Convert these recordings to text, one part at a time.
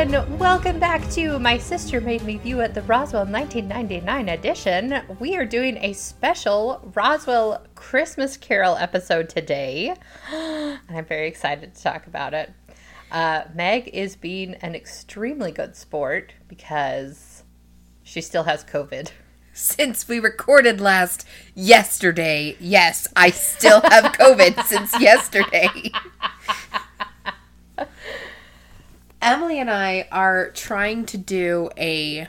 everyone. Welcome back to My Sister Made Me View at the Roswell 1999 edition. We are doing a special Roswell Christmas Carol episode today, and I'm very excited to talk about it. Uh, Meg is being an extremely good sport because she still has COVID. Since we recorded last yesterday, yes, I still have COVID since yesterday. Emily and I are trying to do a.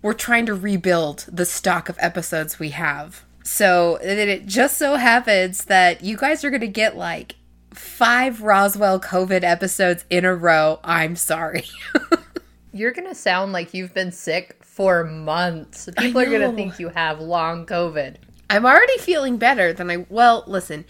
We're trying to rebuild the stock of episodes we have. So it just so happens that you guys are going to get like five Roswell COVID episodes in a row. I'm sorry. You're going to sound like you've been sick for months. People are going to think you have long COVID. I'm already feeling better than I. Well, listen,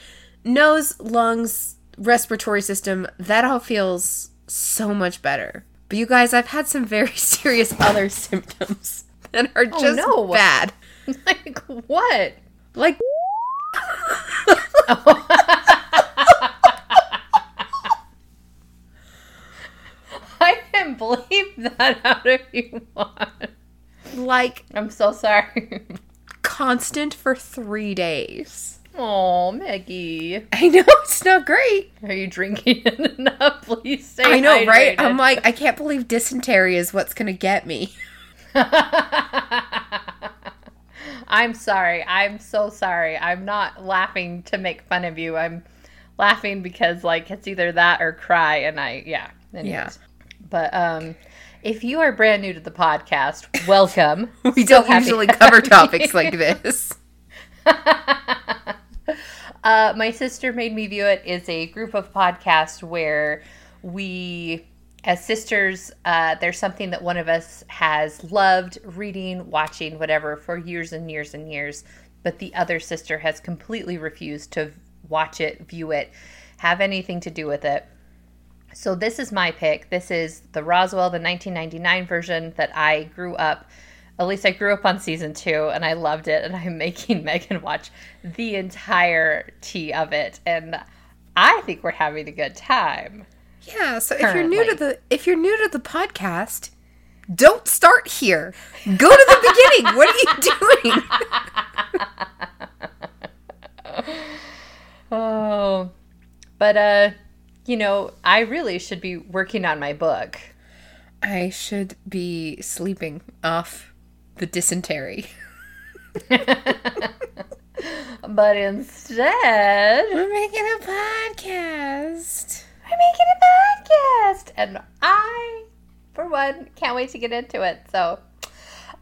nose, lungs, respiratory system, that all feels so much better. But you guys, I've had some very serious other symptoms that are Oh, just no. bad. like, what? Like I can bleep that out if you want. like I'm so sorry. constant for 3 days. Oh, Maggie. I know it's not great. Are you drinking enough? Please stay I know, right? I'm like I can't believe dysentery is what's going to get me. I'm sorry. I'm so sorry. I'm not laughing to make fun of you. I'm laughing because like it's either that or cry and I yeah. Anyways. Yeah. But um if you are brand new to the podcast, welcome. We So don't happy usually cover topics like this. Uh, my sister made me view it is a group of podcasts where we as sisters uh, there's something that one of us has loved reading watching whatever for years and years and years but the other sister has completely refused to watch it view it have anything to do with it. So this is my pick. This is the roswell the 1999 version that i grew up at least I grew up on season two and I loved it, and I'm making Megan watch the entirety of it, and I think we're having a good time. Yeah, so if you're new to the if you're new to the podcast, don't start here. Go to the beginning. What are you doing? Oh, but uh, you know, I really should be working on my book. I should be sleeping off the dysentery. But instead, We're making a podcast. we're making a podcast, and I, for one, can't wait to get into it. So,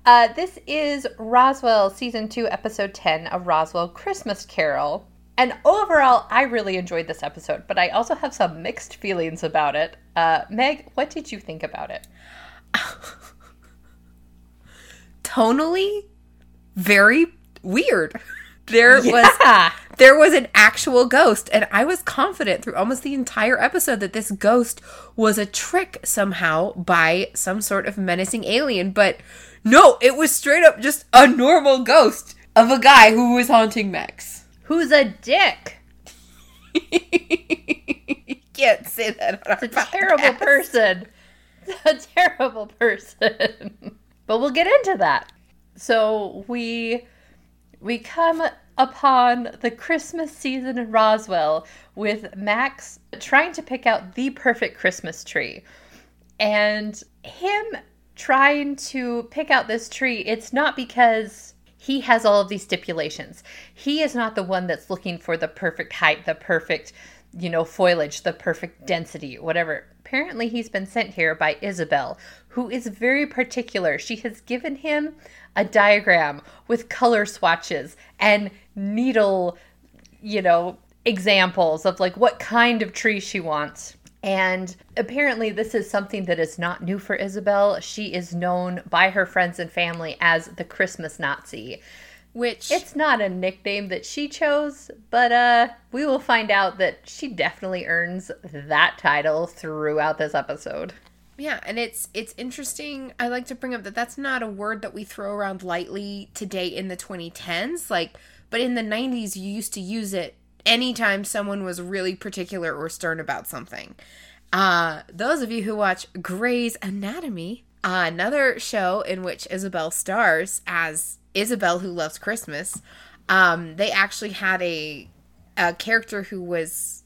uh, this is Roswell season two, episode ten, of Roswell Christmas Carol. And overall, I really enjoyed this episode, but I also have some mixed feelings about it. Uh, Meg, what did you think about it? Tonally, very weird. There was there was an actual ghost and i was confident through almost the entire episode that this ghost was a trick somehow by some sort of menacing alien but no it was straight up just a normal ghost of a guy who was haunting max Who's a dick? you can't say that on It's a terrible person. It's a terrible person. But we'll get into that. So we we come upon the Christmas season in Roswell with Max trying to pick out the perfect Christmas tree. And him trying to pick out this tree, it's not because he has all of these stipulations. He is not the one that's looking for the perfect height, the perfect, you know, foliage, the perfect density, whatever. Apparently, he's been sent here by Isabel, who is very particular. She has given him a diagram with color swatches and needle, you know, examples of like what kind of tree she wants. And apparently, this is something that is not new for Isabel. She is known by her friends and family as the Christmas Nazi. Which It's not a nickname that she chose, but uh, we will find out that she definitely earns that title throughout this episode. Yeah, and it's it's interesting. I like to bring up that that's not a word that we throw around lightly today in the 2010s. Like, but in the 90s, you used to use it anytime someone was really particular or stern about something. Uh, those of you who watch Grey's Anatomy, another show in which Isabel stars as Isabel who loves Christmas, um, they actually had a a character who was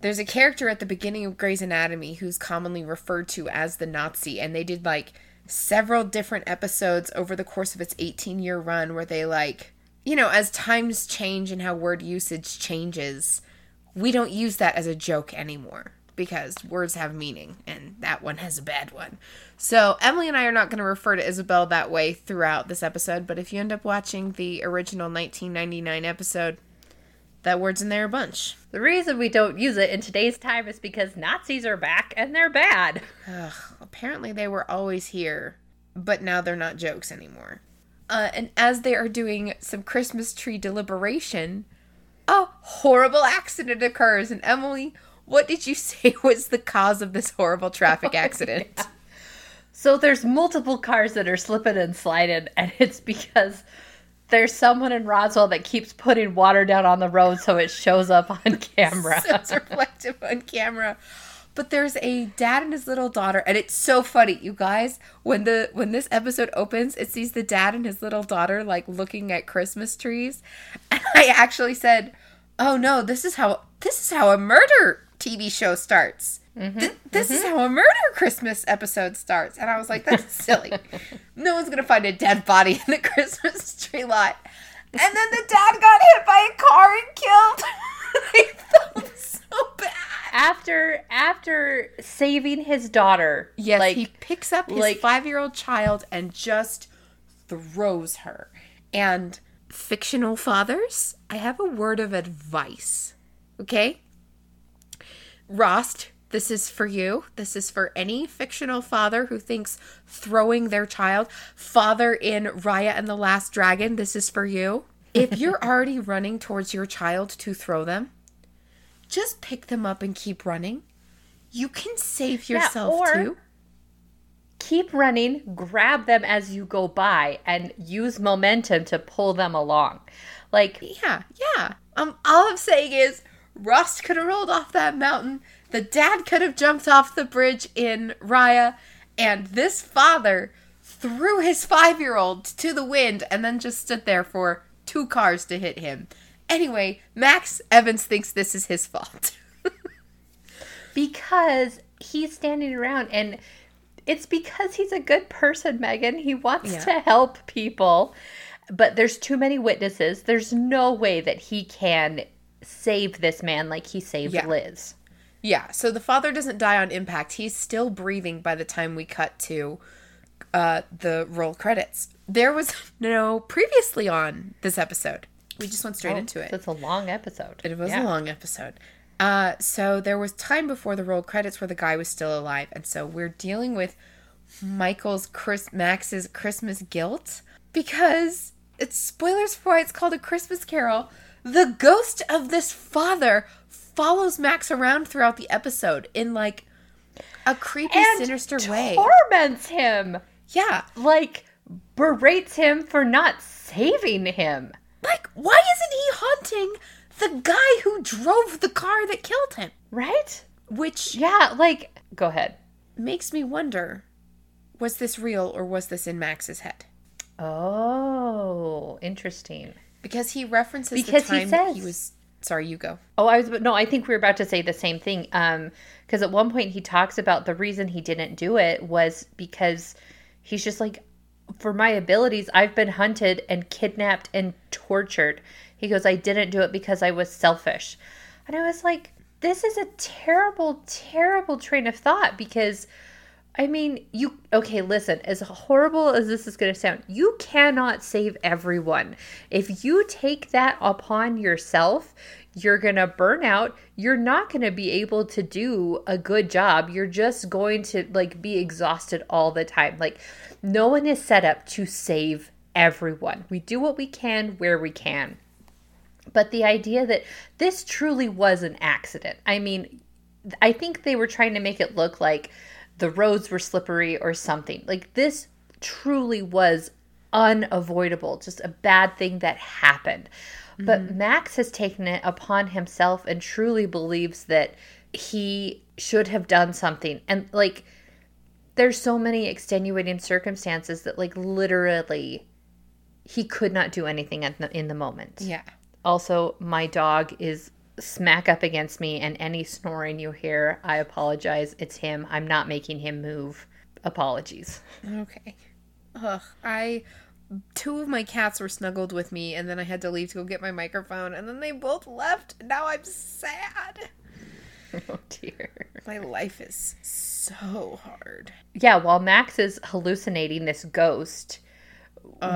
there's a character at the beginning of Grey's Anatomy who's commonly referred to as the Nazi, and they did like several different episodes over the course of its 18 year run where they like you know as times change and how word usage changes we don't use that as a joke anymore because words have meaning and that one has a bad one. So, Emily and I are not going to refer to Isabel that way throughout this episode, but if you end up watching the original 1999 episode, that word's in there a bunch. The reason we don't use it in today's time is because Nazis are back and they're bad. Ugh, apparently, they were always here, but now they're not jokes anymore. Uh, and as they are doing some Christmas tree deliberation, a horrible accident occurs, and Emily what did you say was the cause of this horrible traffic oh, accident? yeah. So there's multiple cars that are slipping and sliding, and it's because there's someone in Roswell that keeps putting water down on the road so it shows up on camera. so it's reflective on camera. But there's a dad and his little daughter, and it's so funny, you guys. When the when this episode opens, it sees the dad and his little daughter like looking at Christmas trees, and I actually said, "Oh no, this is how this is how a murder TV show starts. Mm-hmm, Th- this mm-hmm. is how a murder Christmas episode starts. And I was like, that's silly. no one's going to find a dead body in the Christmas tree lot. And then the dad got hit by a car and killed. I felt so bad. After after saving his daughter, yes, like, he picks up his like, five year old child and just throws her. And fictional fathers, I have a word of advice. Okay? Rost, this is for you. This is for any fictional father who thinks throwing their child. Father in Raya and the Last Dragon, this is for you. If you're already running towards your child to throw them, just pick them up and keep running. You can save yourself yeah, too. Keep running, grab them as you go by, and use momentum to pull them along. Like, yeah, yeah. Um, all I'm saying is Rost could have rolled off that mountain. The dad could have jumped off the bridge in Raya. And this father threw his five year old to the wind and then just stood there for two cars to hit him. Anyway, Max Evans thinks this is his fault. because he's standing around and it's because he's a good person, Megan. He wants yeah. to help people. But there's too many witnesses. There's no way that he can save this man like he saved yeah. Liz. Yeah, so the father doesn't die on impact. He's still breathing by the time we cut to uh, the roll credits. There was no previously on this episode. We just went straight oh, into it. It's a long episode. It was yeah. a long episode. Uh, so there was time before the roll credits where the guy was still alive, and so we're dealing with Michael's Chris Max's Christmas guilt because it's spoilers for why it's called a Christmas Carol the ghost of this father follows Max around throughout the episode in like a creepy, and sinister way. Torments him. Yeah. Like berates him for not saving him. Like, why isn't he haunting the guy who drove the car that killed him? Right? Which Yeah, like go ahead. Makes me wonder was this real or was this in Max's head? Oh, interesting because he references because the time he, says, he was sorry you go. Oh i was no i think we were about to say the same thing um because at one point he talks about the reason he didn't do it was because he's just like for my abilities i've been hunted and kidnapped and tortured. He goes i didn't do it because i was selfish. And i was like this is a terrible terrible train of thought because I mean, you okay, listen, as horrible as this is going to sound, you cannot save everyone. If you take that upon yourself, you're going to burn out. You're not going to be able to do a good job. You're just going to like be exhausted all the time. Like no one is set up to save everyone. We do what we can where we can. But the idea that this truly was an accident. I mean, I think they were trying to make it look like the roads were slippery or something. Like this truly was unavoidable, just a bad thing that happened. Mm-hmm. But Max has taken it upon himself and truly believes that he should have done something. And like, there's so many extenuating circumstances that, like, literally, he could not do anything the, in the moment. Yeah. Also, my dog is smack up against me, and any snoring you hear, I apologize. It's him. I'm not making him move. Apologies. Okay. Ugh. I two of my cats were snuggled with me and then I had to leave to go get my microphone and then they both left. Now I'm sad. Oh dear. My life is so hard. Yeah, while Max is hallucinating this ghost,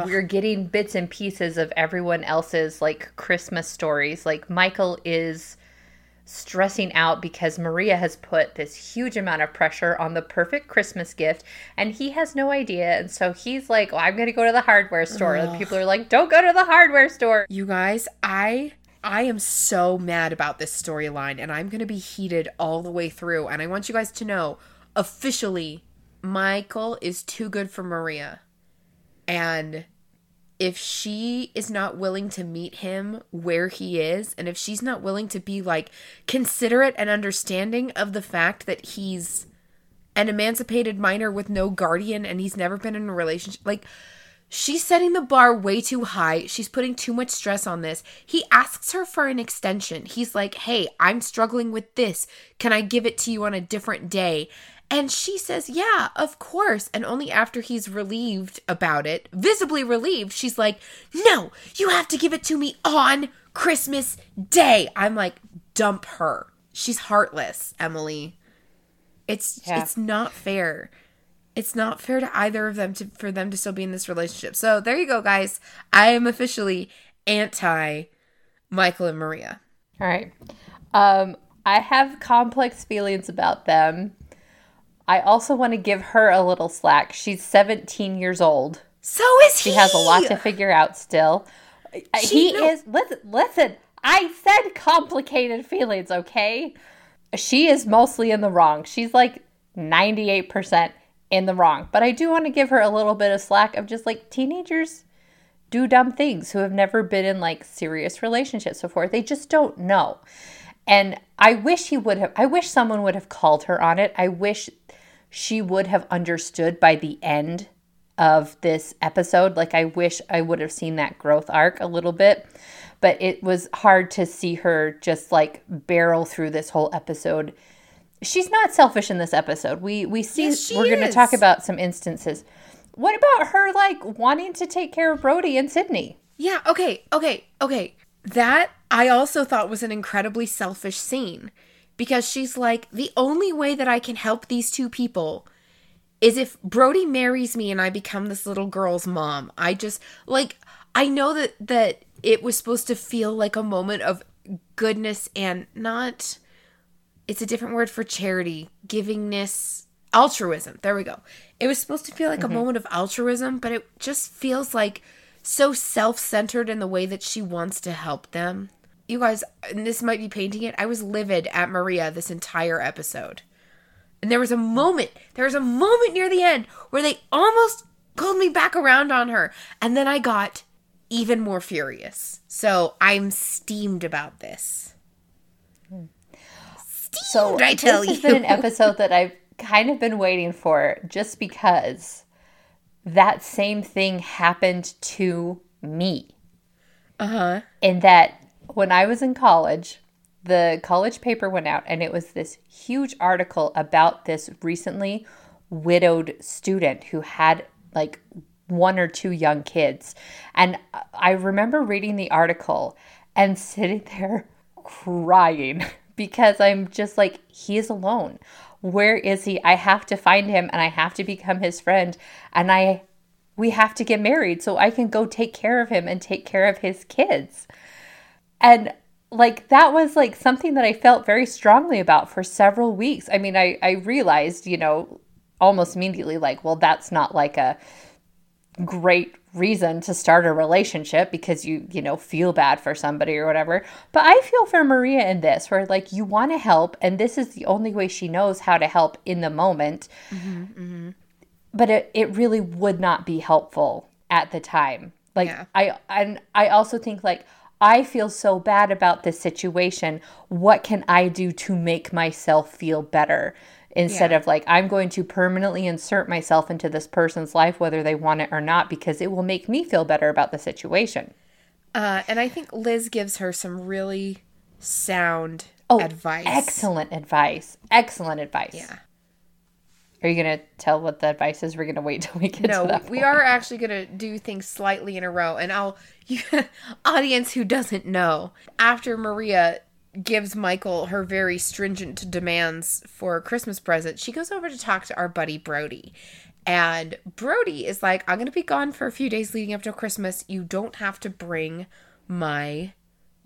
we're getting bits and pieces of everyone else's like Christmas stories. Like Michael is stressing out because Maria has put this huge amount of pressure on the perfect Christmas gift and he has no idea. And so he's like, well, I'm going to go to the hardware store. And people are like, don't go to the hardware store. You guys, I I am so mad about this storyline and I'm going to be heated all the way through and I want you guys to know officially Michael is too good for Maria. And if she is not willing to meet him where he is and if she's not willing to be like considerate and understanding of the fact that he's an emancipated minor with no guardian and he's never been in a relationship like she's setting the bar way too high. She's putting too much stress on this. He asks her for an extension. He's like hey i'm struggling with this. Can i give it to you on a different day and she says, Yeah, of course. And only after he's relieved about it, visibly relieved, she's like, No, you have to give it to me on Christmas Day. I'm like, Dump her. She's heartless, Emily. It's Yeah. it's not fair. It's not fair to either of them to for them to still be in this relationship. So there you go, guys. I am officially anti Michael and Maria. All right. Um, I have complex feelings about them. I also want to give her a little slack. She's 17 years old. So is he. She has a lot to figure out still. Uh, She- he no. is listen listen. I said complicated feelings, okay? She is mostly in the wrong. She's like 98% in the wrong. But I do want to give her a little bit of slack of just like teenagers do dumb things who have never been in like serious relationships before. They just don't know. And I wish he would have I wish someone would have called her on it. I wish she would have understood by the end of this episode. Like I wish I would have seen that growth arc a little bit. But it was hard to see her just like barrel through this whole episode. She's not selfish in this episode. We we see Yes, we're going to talk about some instances. What about her like wanting to take care of Brody and Sydney? Yeah, okay, okay, okay. That I also thought was an incredibly selfish scene because she's like, the only way that I can help these two people is if Brody marries me and I become this little girl's mom. I just like I know that that it was supposed to feel like a moment of goodness and not it's a different word for charity, givingness, altruism. There we go. It was supposed to feel like a mm-hmm. moment of altruism, but it just feels like so self-centered in the way that she wants to help them. You guys, and this might be painting it. I was livid at Maria this entire episode. And there was a moment, there was a moment near the end where they almost pulled me back around on her. And then I got even more furious. So I'm steamed about this. Steamed, So I tell this you. has been an episode that I've kind of been waiting for just because that same thing happened to me. Uh huh. In that when I was in college, the college paper went out and it was this huge article about this recently widowed student who had like one or two young kids. And I remember reading the article and sitting there crying because I'm just like, he is alone. Where is he? I have to find him and I have to become his friend. And I, we have to get married so I can go take care of him and take care of his kids. And like that was like something that I felt very strongly about for several weeks. I mean, I, I realized, you know, almost immediately, like, well, that's not like a great reason to start a relationship because you, you know, feel bad for somebody or whatever. But I feel for Maria in this, where like you want to help, and this is the only way she knows how to help in the moment. Mm-hmm, mm-hmm. But it, it really would not be helpful at the time. Like Yeah. I and I also think like I feel so bad about this situation. What can I do to make myself feel better? Instead Yeah. of like, I'm going to permanently insert myself into this person's life, whether they want it or not, because it will make me feel better about the situation. Uh, and I think Liz gives her some really sound Oh, advice. Excellent advice. Excellent advice. Yeah. Are you going to tell what the advice is? We're going to wait till we get to that. No, we are actually going to do things slightly in a row. And I'll, you, audience who doesn't know, after Maria gives Michael her very stringent demands for a Christmas present, she goes over to talk to our buddy Brody. And Brody is like, I'm going to be gone for a few days leading up to Christmas. You don't have to bring my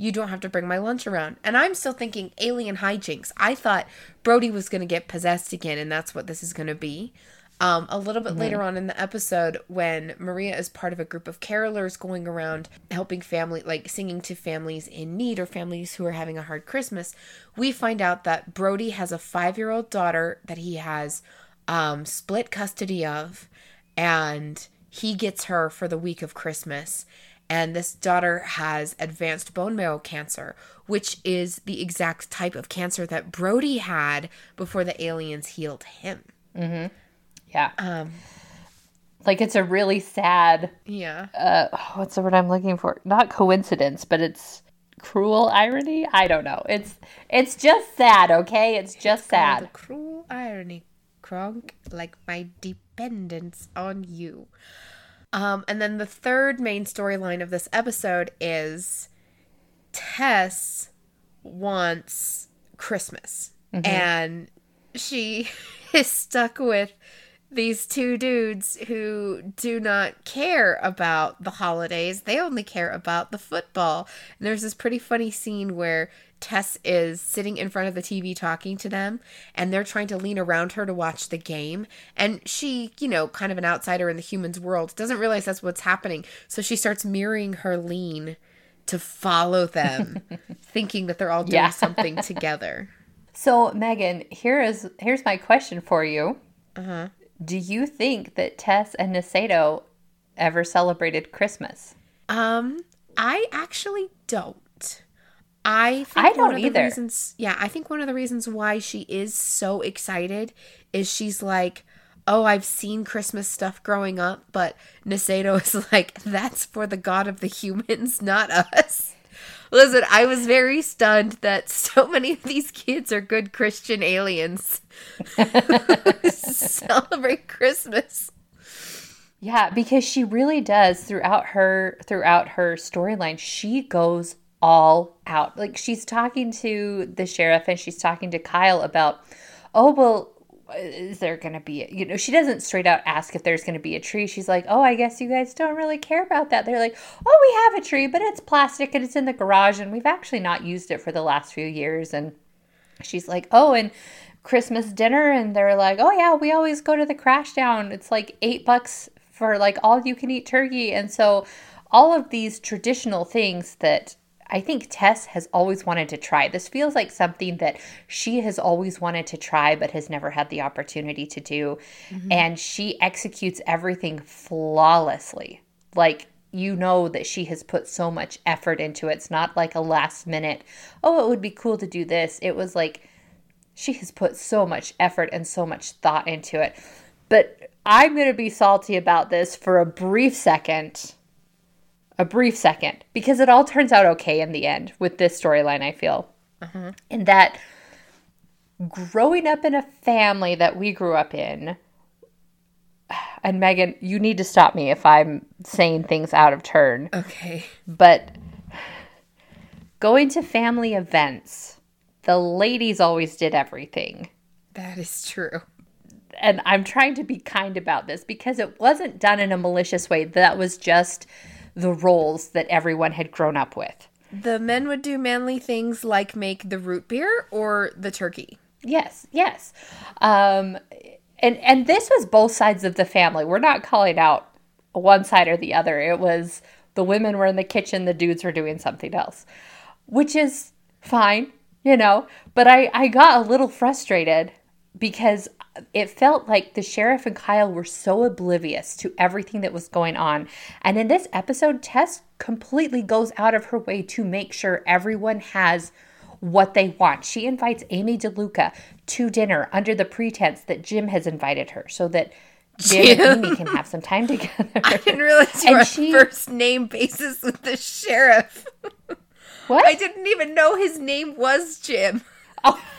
you don't have to bring my lunch around. And I'm still thinking alien hijinks. I thought Brody was going to get possessed again, and that's what this is going to be. Um, a little bit later on in the episode, when Maria is part of a group of carolers going around helping family, like singing to families in need or families who are having a hard Christmas, we find out that Brody has a five year old daughter that he has um, split custody of, and he gets her for the week of Christmas and this daughter has advanced bone marrow cancer, which is the exact type of cancer that Brody had before the aliens healed him. Mm-hmm. Yeah. Um, like it's a really sad yeah. uh what's the word I'm looking for? Not coincidence, but it's cruel irony. I don't know. It's it's just sad, okay? It's just sad. The sad. cruel irony, Kronk, like my dependence on you. Um, and then the third main storyline of this episode is Tess wants Christmas. And she is stuck with these two dudes who do not care about the holidays. They only care about the football. And there's this pretty funny scene where Tess is sitting in front of the TV talking to them, and they're trying to lean around her to watch the game. And she, you know, kind of an outsider in the humans world, doesn't realize that's what's happening. So she starts mirroring her lean to follow them, thinking that they're all doing Yeah. something together. So, Megan, here is here's my question for you. Uh-huh. Do you think that Tess and Nasedo ever celebrated Christmas? Um, I actually don't. I think I one don't of the either. reasons, yeah, I think one of the reasons why she is so excited is she's like, "Oh, I've seen Christmas stuff growing up, but Nasedo is like, that's for the god of the humans, not us." Listen, I was very stunned that so many of these kids are good Christian aliens. Celebrate Christmas. Yeah, because she really does throughout her throughout her storyline. She goes all out. Like she's talking to the sheriff and she's talking to Kyle about, "Oh, well, is there going to be, you know, she doesn't straight out ask if there's going to be a tree. She's like, "Oh, I guess you guys don't really care about that." They're like, "Oh, we have a tree, but it's plastic and it's in the garage and we've actually not used it for the last few years." And she's like, "Oh, and Christmas dinner," and they're like, "Oh yeah, we always go to the Crash Down. It's like eight bucks for like all you can eat turkey." And so, all of these traditional things that I think Tess has always wanted to try. This feels like something that she has always wanted to try, but has never had the opportunity to do. Mm-hmm. And she executes everything flawlessly. Like, you know that she has put so much effort into it. It's not like a last minute, oh, it would be cool to do this. It was like she has put so much effort and so much thought into it. But I'm going to be salty about this for a brief second. A brief second. Because it all turns out okay in the end with this storyline, I feel. Mm-hmm. In that growing up in a family that we grew up in, and Megan, you need to stop me if I'm saying things out of turn Okay. but going to family events, the ladies always did everything. That is true. And I'm trying to be kind about this because it wasn't done in a malicious way. That was just the roles that everyone had grown up with. The men would do manly things like make the root beer or the turkey. Yes, yes. Um, and and this was both sides of the family. We're not calling out one side or the other. It was the women were in the kitchen, the dudes were doing something else, which is fine, you know. But I I got a little frustrated because it felt like the sheriff and Kyle were so oblivious to everything that was going on. And in this episode, Tess completely goes out of her way to make sure everyone has what they want. She invites Amy DeLuca to dinner under the pretense that Jim has invited her so that Jim and Amy can have some time together. I didn't realize you were she- first name basis with the sheriff. What? I didn't even know his name was Jim. Oh.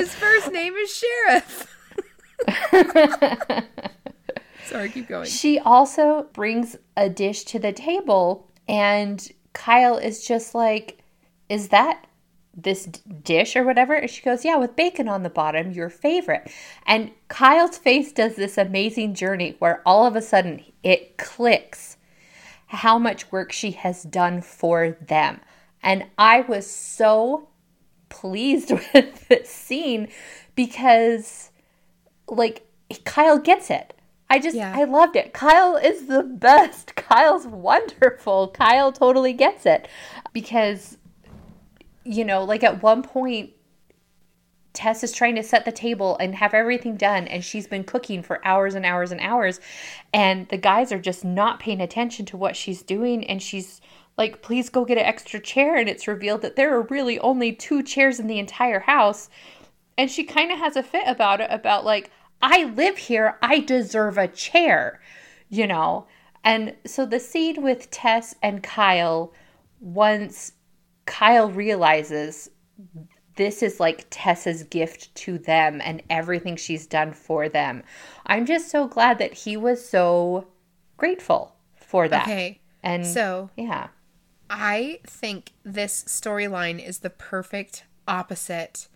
His first name is Sheriff. Sorry, keep going. She also brings a dish to the table, and Kyle is just like, Is that this d- dish or whatever? And she goes, Yeah, with bacon on the bottom, your favorite. And Kyle's face does this amazing journey where all of a sudden it clicks how much work she has done for them. And I was so pleased with this scene because like Kyle gets it. I just Yeah. I loved it. Kyle is the best. Kyle's wonderful. Kyle totally gets it because you know, like at one point Tess is trying to set the table and have everything done, and she's been cooking for hours and hours and hours. And the guys are just not paying attention to what she's doing. And she's like, please go get an extra chair. And it's revealed that there are really only two chairs in the entire house. And she kind of has a fit about it about, like, I live here, I deserve a chair, you know? And so the scene with Tess and Kyle, once Kyle realizes this is like Tess's gift to them and everything she's done for them. I'm just so glad that he was so grateful for that. Okay. And So yeah. I think this storyline is the perfect opposite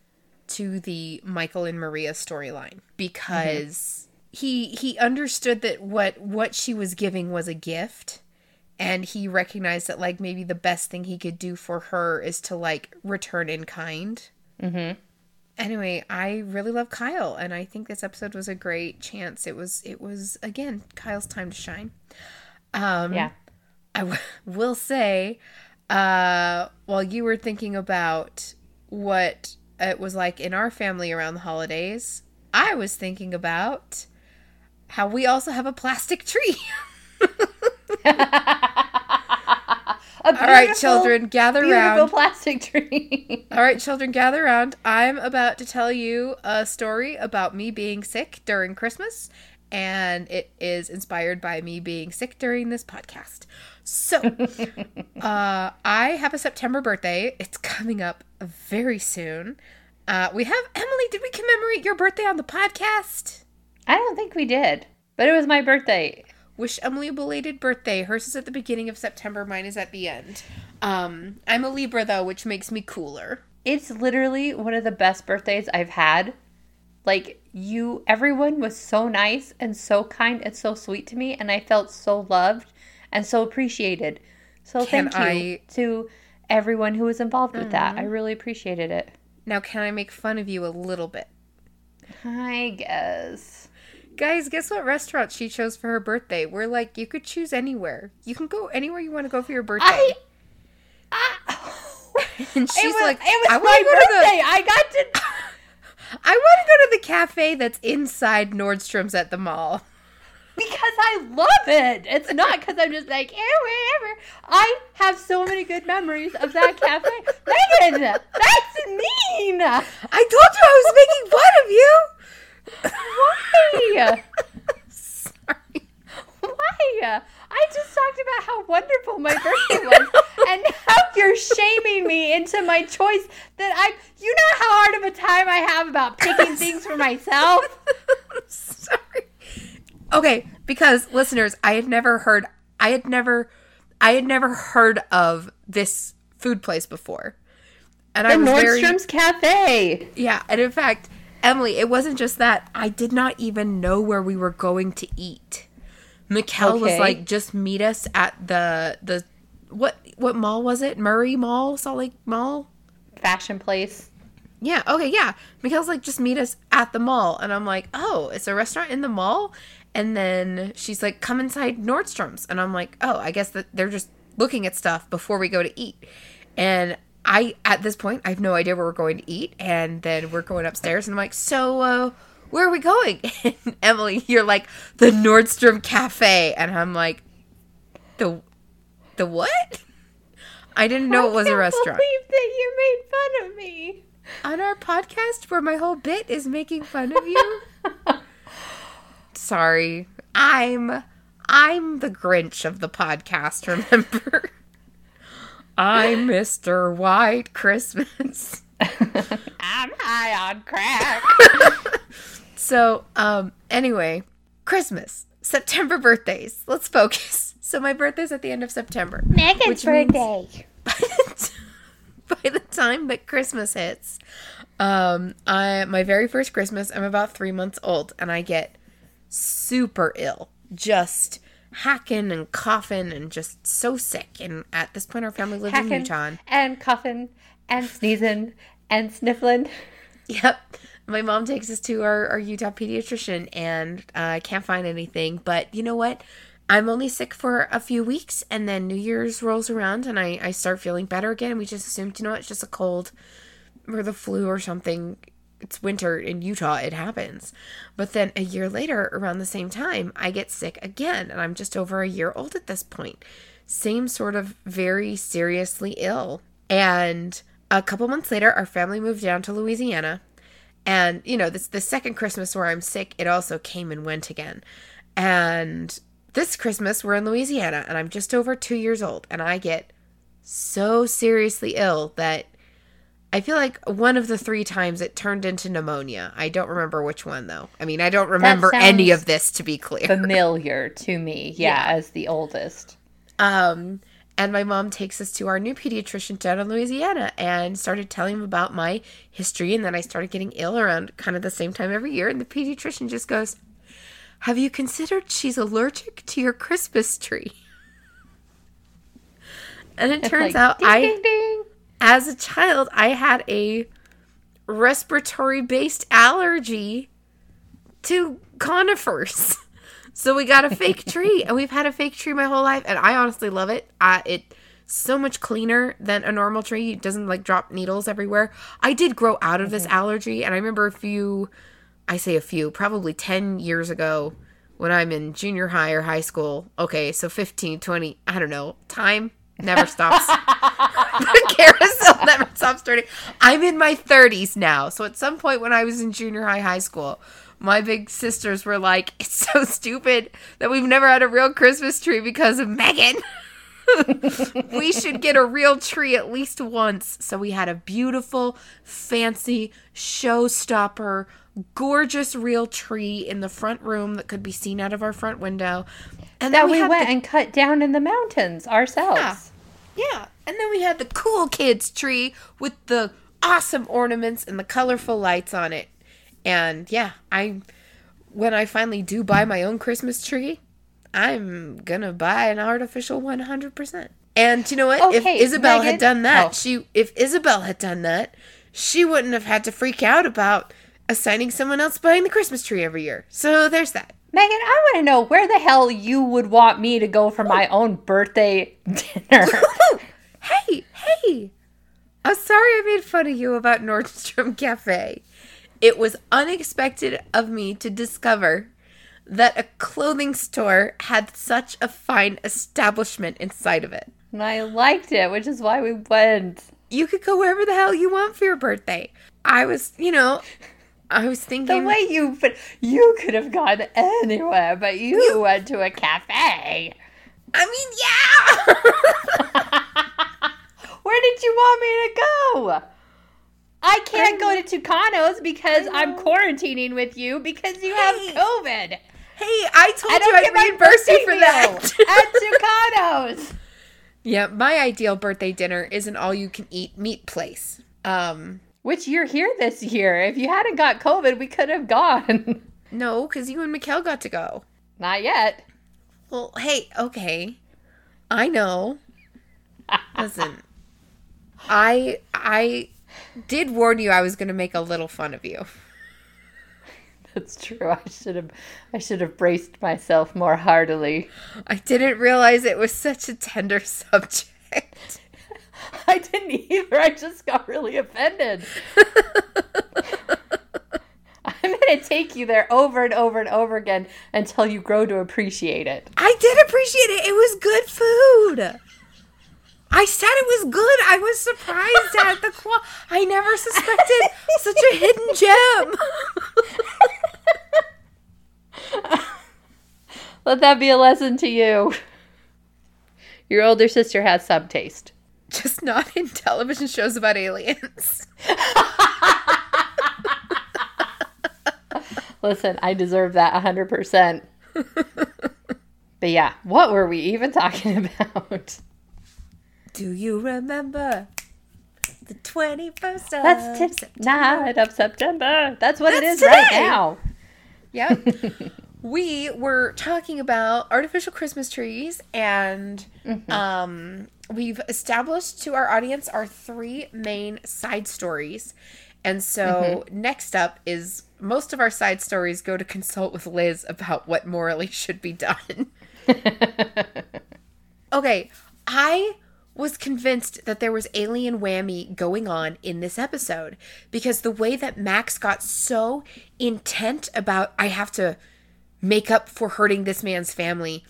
to the Michael and Maria storyline because he he understood that what what she was giving was a gift and he recognized that like maybe the best thing he could do for her is to like return in kind. Mhm. Anyway, I really love Kyle and I think this episode was a great chance. It was it was again Kyle's time to shine. Um Yeah. I w- will say, uh, while you were thinking about what it was like in our family around the holidays, I was thinking about how we also have a plastic tree. All right, children, gather Beautiful round. plastic tree. All right, children, gather round. I'm about to tell you a story about me being sick during Christmas, and it is inspired by me being sick during this podcast. So, uh, I have a September birthday. It's coming up very soon. Uh, we have Emily. Did we commemorate your birthday on the podcast? I don't think we did, but it was my birthday. Wish Emily a belated birthday. Hers is at the beginning of September. Mine is at the end. Um, I'm a Libra though, which makes me cooler. It's literally one of the best birthdays I've had. Like you everyone was so nice and so kind and so sweet to me and I felt so loved and so appreciated. So Can thank you I- Mm-hmm. to everyone who was involved with that. I really appreciated it. Now, can I make fun of you a little bit? I guess. Guys, guess what restaurant she chose for her birthday? We're like, you could choose anywhere. You can go anywhere you want to go for your birthday. I, I and she's it was, like, it was I my birthday. I got to the, I want to go to the cafe that's inside Nordstrom's at the mall. because I love it. It's not because I'm just like, whatever. I have so many good memories of that cafe. Megan, that's mean. I told you I was making fun of you. Why? Sorry. Why? I just talked about how wonderful my birthday was and how you're shaming me into my choice that I you know how hard of a time I have about picking things for myself? Sorry. Okay, because listeners, I had never heard I had never I had never heard of this food place before. And I The was very Nordstrom's Cafe. Yeah, and in fact, Emily, it wasn't just that. I did not even know where we were going to eat. Mikkel was like, just meet us at the the what what mall was it? Murray Mall, Salt Lake Mall? Fashion place. Yeah, okay, yeah. Mikkel's like, just meet us at the mall. And I'm like, oh, it's a restaurant in the mall? And then she's like, come inside Nordstrom's. And I'm like, oh, I guess that they're just looking at stuff before we go to eat. And I at this point I have no idea where we're going to eat, and then we're going upstairs, and I'm like, so uh, where are we going? And Emily, you're like the Nordstrom Cafe, and I'm like, the the what? I didn't know I it was a restaurant. Believe that you made fun of me. On our podcast, where my whole bit is making fun of you. Sorry, I'm I'm the Grinch of the podcast. Remember, I'm Mister White Christmas. I'm high on crack. So, um, anyway, Christmas, September birthdays. Let's focus. So my birthday's at the end of September. Megan's Which means- birthday. By the time that Christmas hits, um, I my very first Christmas, I'm about three months old, and I get super ill, just hacking and coughing and just so sick. And at this point, our family lives in Utah. and coughing and sneezing and sniffling. Yep. My mom takes us to our, our Utah pediatrician and I uh, can't find anything. But you know what? I'm only sick for a few weeks and then New Year's rolls around and I, I start feeling better again. And we just assumed, you know what, it's just a cold or the flu or something. It's winter in Utah, it happens. But then a year later, around the same time, I get sick again. And I'm just over a year old at this point. Same sort of very seriously ill. And a couple months later, our family moved down to Louisiana. And, you know, this the second Christmas where I'm sick, it also came and went again. And this Christmas, we're in Louisiana, and I'm just over two years old, and I get so seriously ill that I feel like one of the three times it turned into pneumonia. I don't remember which one, though. I mean, I don't remember any of this, to be clear. Familiar to me, yeah, as the oldest. Um, and my mom takes us to our new pediatrician down in Louisiana and started telling him about my history. And then I started getting ill around kind of the same time every year. And the pediatrician just goes, Have you considered she's allergic to your Christmas tree? And it turns Like, out ding, I, ding, ding. as a child, I had a respiratory based allergy to conifers. So we got a fake tree, and we've had a fake tree my whole life, and I honestly love it. Uh, it so much cleaner than a normal tree. It doesn't like drop needles everywhere. I did grow out of this allergy, and I remember a few, I say a few, probably 10 years ago when I'm in junior high or high school. Okay, so 15, 20, I don't know. Time never stops. the carousel never stops turning. I'm in my 30s now. So at some point when I was in junior high, high school, my big sisters were like, it's so stupid that we've never had a real Christmas tree because of Megan. we should get a real tree at least once. So we had a beautiful, fancy, showstopper, gorgeous real tree in the front room that could be seen out of our front window. And That then we had went the- and cut down in the mountains ourselves. Yeah. yeah. And then we had the cool kids tree with the awesome ornaments and the colorful lights on it. And yeah, I when I finally do buy my own Christmas tree, I'm gonna buy an artificial 100%. And you know what? Okay, if Isabel Megan- had done that, Oh. she if Isabel had done that, she wouldn't have had to freak out about assigning someone else buying the Christmas tree every year. So there's that. Megan, I want to know where the hell you would want me to go for my own birthday dinner. hey, hey. I'm sorry I made fun of you about Nordstrom Cafe. It was unexpected of me to discover that a clothing store had such a fine establishment inside of it. and I liked it, which is why we went. You could go wherever the hell you want for your birthday. I was, you know, I was thinking The way you, but you could have gone anywhere, but you, went to a cafe. I mean, yeah. Where did you want me to go? I can't go to Tucanos because I'm quarantining with you because you have COVID. hey, I told I you I'd reimburse you for that. at Tucanos. yeah, my ideal birthday dinner is an all-you-can-eat meat place. Um, Which you're here this year. If you hadn't got COVID, we could have gone. no, because you and Mikkel got to go. Not yet. Well, hey, okay. I know. Listen. I I did warn you I was going to make a little fun of you. That's true. I should have I should have braced myself more heartily. I didn't realize it was such a tender subject. I didn't either. I just got really offended. I'm going to take you there over and over and over again until you grow to appreciate it. I did appreciate it. It was good food. I said it was good. I was surprised at the qual. I never suspected such a hidden gem. Let that be a lesson to you. Your older sister has some taste. Just not in television shows about aliens. Listen, I deserve that 100%. but yeah, what were we even talking about? Do you remember the 21st of That's t- September? night of September. That's what it That's is right now. Yep. we were talking about artificial Christmas trees, and um, we've established to our audience our three main side stories. And so, next up is most of our side stories go to consult with Liz about what morally should be done. okay, I was convinced that there was alien whammy going on in this episode because the way that Max got so intent about I have to make up for hurting this man's family.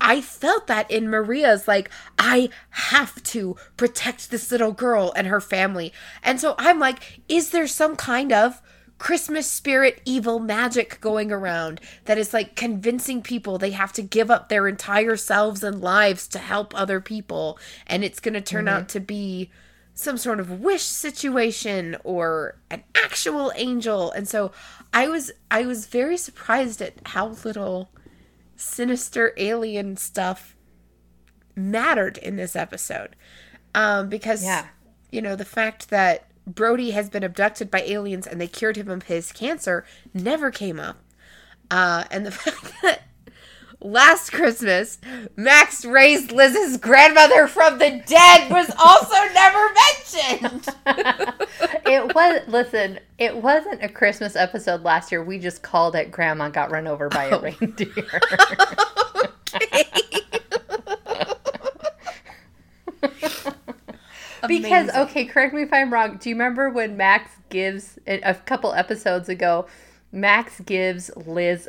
I felt that in Maria's like I have to protect this little girl and her family. And so I'm like is there some kind of Christmas spirit evil magic going around that is like convincing people they have to give up their entire selves and lives to help other people and it's going to turn out to be some sort of wish situation or an actual angel. And so i was i was very surprised at how little sinister alien stuff mattered in this episode. Um because Yeah. you know the fact that brody has been abducted by aliens and they cured him of his cancer never came up uh and the fact that last christmas max raised liz's grandmother from the dead was also never mentioned it was listen, it wasn't a Christmas episode last year. We just called it Grandma got run over by Oh. a reindeer. because Amazing. okay, correct me if I'm wrong. Do you remember when Max gives a couple episodes ago? Max gives Liz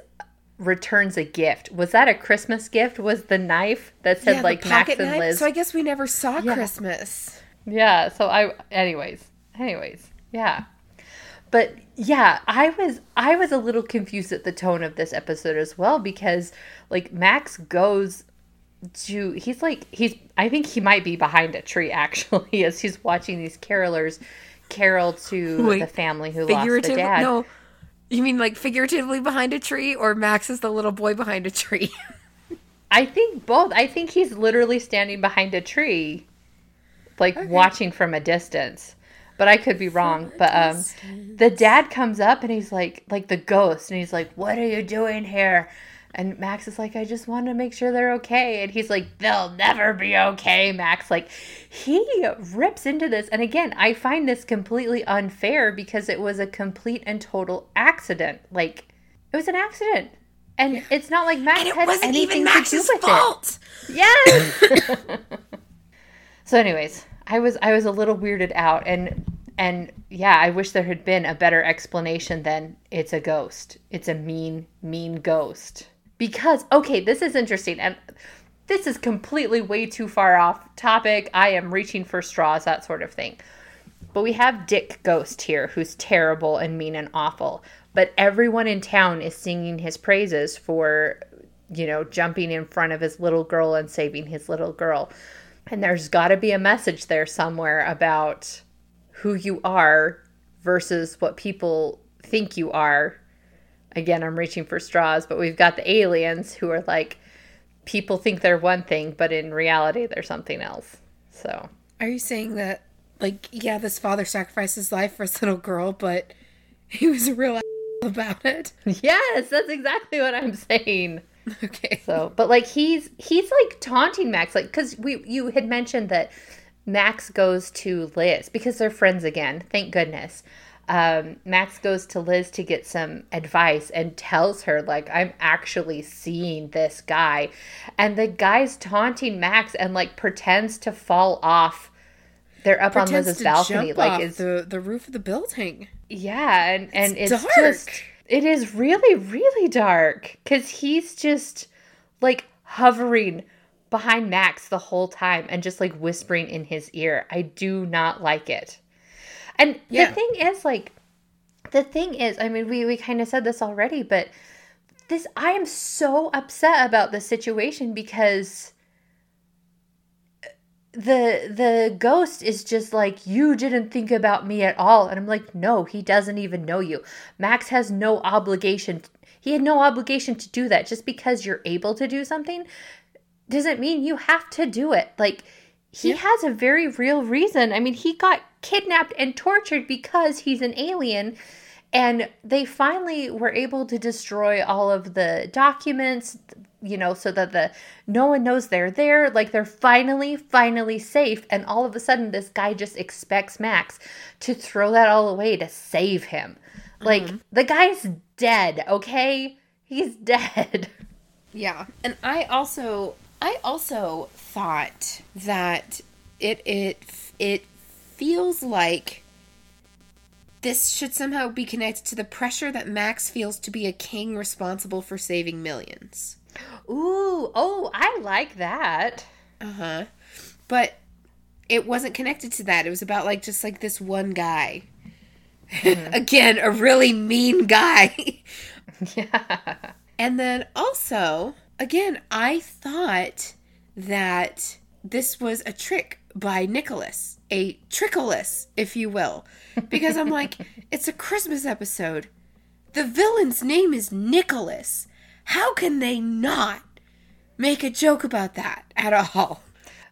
returns a gift. Was that a Christmas gift? Was the knife that said Yeah, like Max and knife. Liz? So I guess we never saw Yeah. Christmas. Yeah, so I anyways, anyways, yeah. But yeah, I was I was a little confused at the tone of this episode as well because like Max goes to he's like he's I think he might be behind a tree actually as he's watching these carolers carol to Wait, the family who lost the dad. no. You mean like figuratively behind a tree, or Max is the little boy behind a tree? I think both. I think he's literally standing behind a tree like watching from a distance. But I could be wrong. But um the dad comes up and he's like like the ghost and he's like, "What are you doing here?" And Max is like, "I just want to make sure they're okay." And he's like, "They'll never be okay." Max like he rips into this and again, I find this completely unfair because it was a complete and total accident. Like it was an accident. And it's not like Max and it had wasn't anything even Max's to do with it. fault. Yes. so anyways, I was I was a little weirded out and and yeah, I wish there had been a better explanation than it's a ghost. It's a mean mean ghost. Because okay, this is interesting and this is completely way too far off topic. I am reaching for straws that sort of thing. But we have Dick Ghost here, who's terrible and mean and awful. But everyone in town is singing his praises for, you know, jumping in front of his little girl and saving his little girl. And there's got to be a message there somewhere about who you are versus what people think you are. Again, I'm reaching for straws, but we've got the aliens who are like, people think they're one thing, but in reality, they're something else. So. Are you saying that, like, yeah, this father sacrificed his life for his little girl, but he was a real about it? Yes, that's exactly what I'm saying. Okay. So, but like he's he's like taunting Max, like because we you had mentioned that Max goes to Liz because they're friends again. Thank goodness. Um, Max goes to Liz to get some advice and tells her like I'm actually seeing this guy, and the guy's taunting Max and like pretends to fall off they're up on Liz's balcony. Like off it's the the roof of the building. yeah, and and It's it's, dark. just it is really really dark because he's just like hovering behind Max the whole time and just like whispering in his ear. I do not like it. And Yeah. the thing is like the thing is, I mean, we we kind of said this already, but this I am so upset about this situation because uh, the the ghost is just like you didn't think about me at all. And i'm like no he doesn't even know you. Max has no obligation he had no obligation to do that. Just because you're able to do something doesn't mean you have to do it. Like he Yeah. has a very real reason. I mean he got kidnapped and tortured because he's an alien and they finally were able to destroy all of the documents you know so that the no one knows they're there. Like they're finally finally safe and all of a sudden this guy just expects max to throw that all away to save him. Like mm-hmm. the guy's dead okay? He's dead. Yeah, and I also I also thought that it it it feels like this should somehow be connected to the pressure that Max feels to be a king responsible for saving millions. ooh oh i like that Uh-huh. But it wasn't connected to that. It was about like just like this one guy. Again, a really mean guy. yeah And then also, again, I thought that this was a trick by Nicholas, a trickolas, if you will. Because I'm like, it's a Christmas episode. The villain's name is Nicholas. How can they not make a joke about that at all?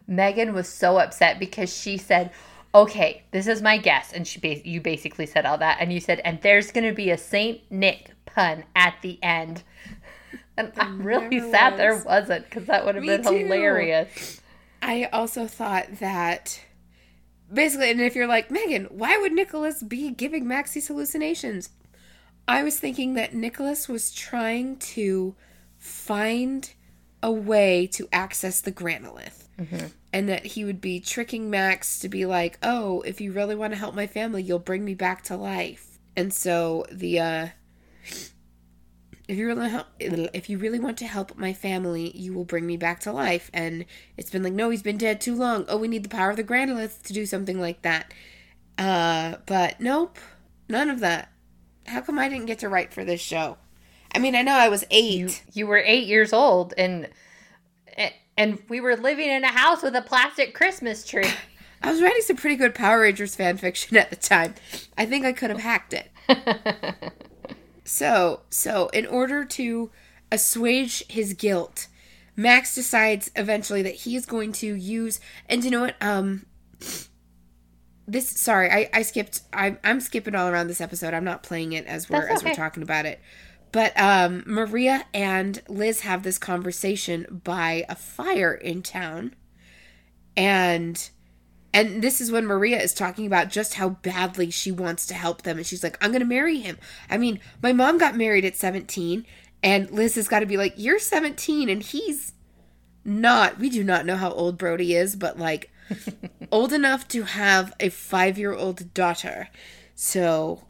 Megan was so upset because she said, "Okay, this is my guess," and she ba- you basically said all that, and you said, "And there's going to be a Saint Nick pun at the end." And I'm really sad there was. wasn't because that would have been too. hilarious. I also thought that basically, and if you're like, Megan, why would Nicholas be giving Max these hallucinations? I was thinking that Nicholas was trying to find a way to access the Granolith. And that he would be tricking Max to be like, oh, if you really want to help my family, you'll bring me back to life. And so the, uh, if you really help, if you really want to help my family, you will bring me back to life. And it's been like, no, he's been dead too long. Oh, we need the power of the Granolith to do something like that. Uh, but nope, none of that. How come I didn't get to write for this show? I mean, I know I was eight. You you were eight years old and and we were living in a house with a plastic Christmas tree. I was writing some pretty good Power Rangers fan fiction at the time. I think I could have hacked it. So, so in order to assuage his guilt, Max decides eventually that he is going to use and you know what um this sorry, I I skipped I'm I'm skipping all around this episode. I'm not playing it as we're That's as we're talking about it. But um Maria and Liz have this conversation by a fire in town. And and this is when Maria is talking about just how badly she wants to help them. And she's like, I'm going to marry him. I mean, my mom got married at 17, and Liz has got to be like, You're 17, and he's not. We do not know how old Brody is, but like, old enough to have a five year old daughter. So,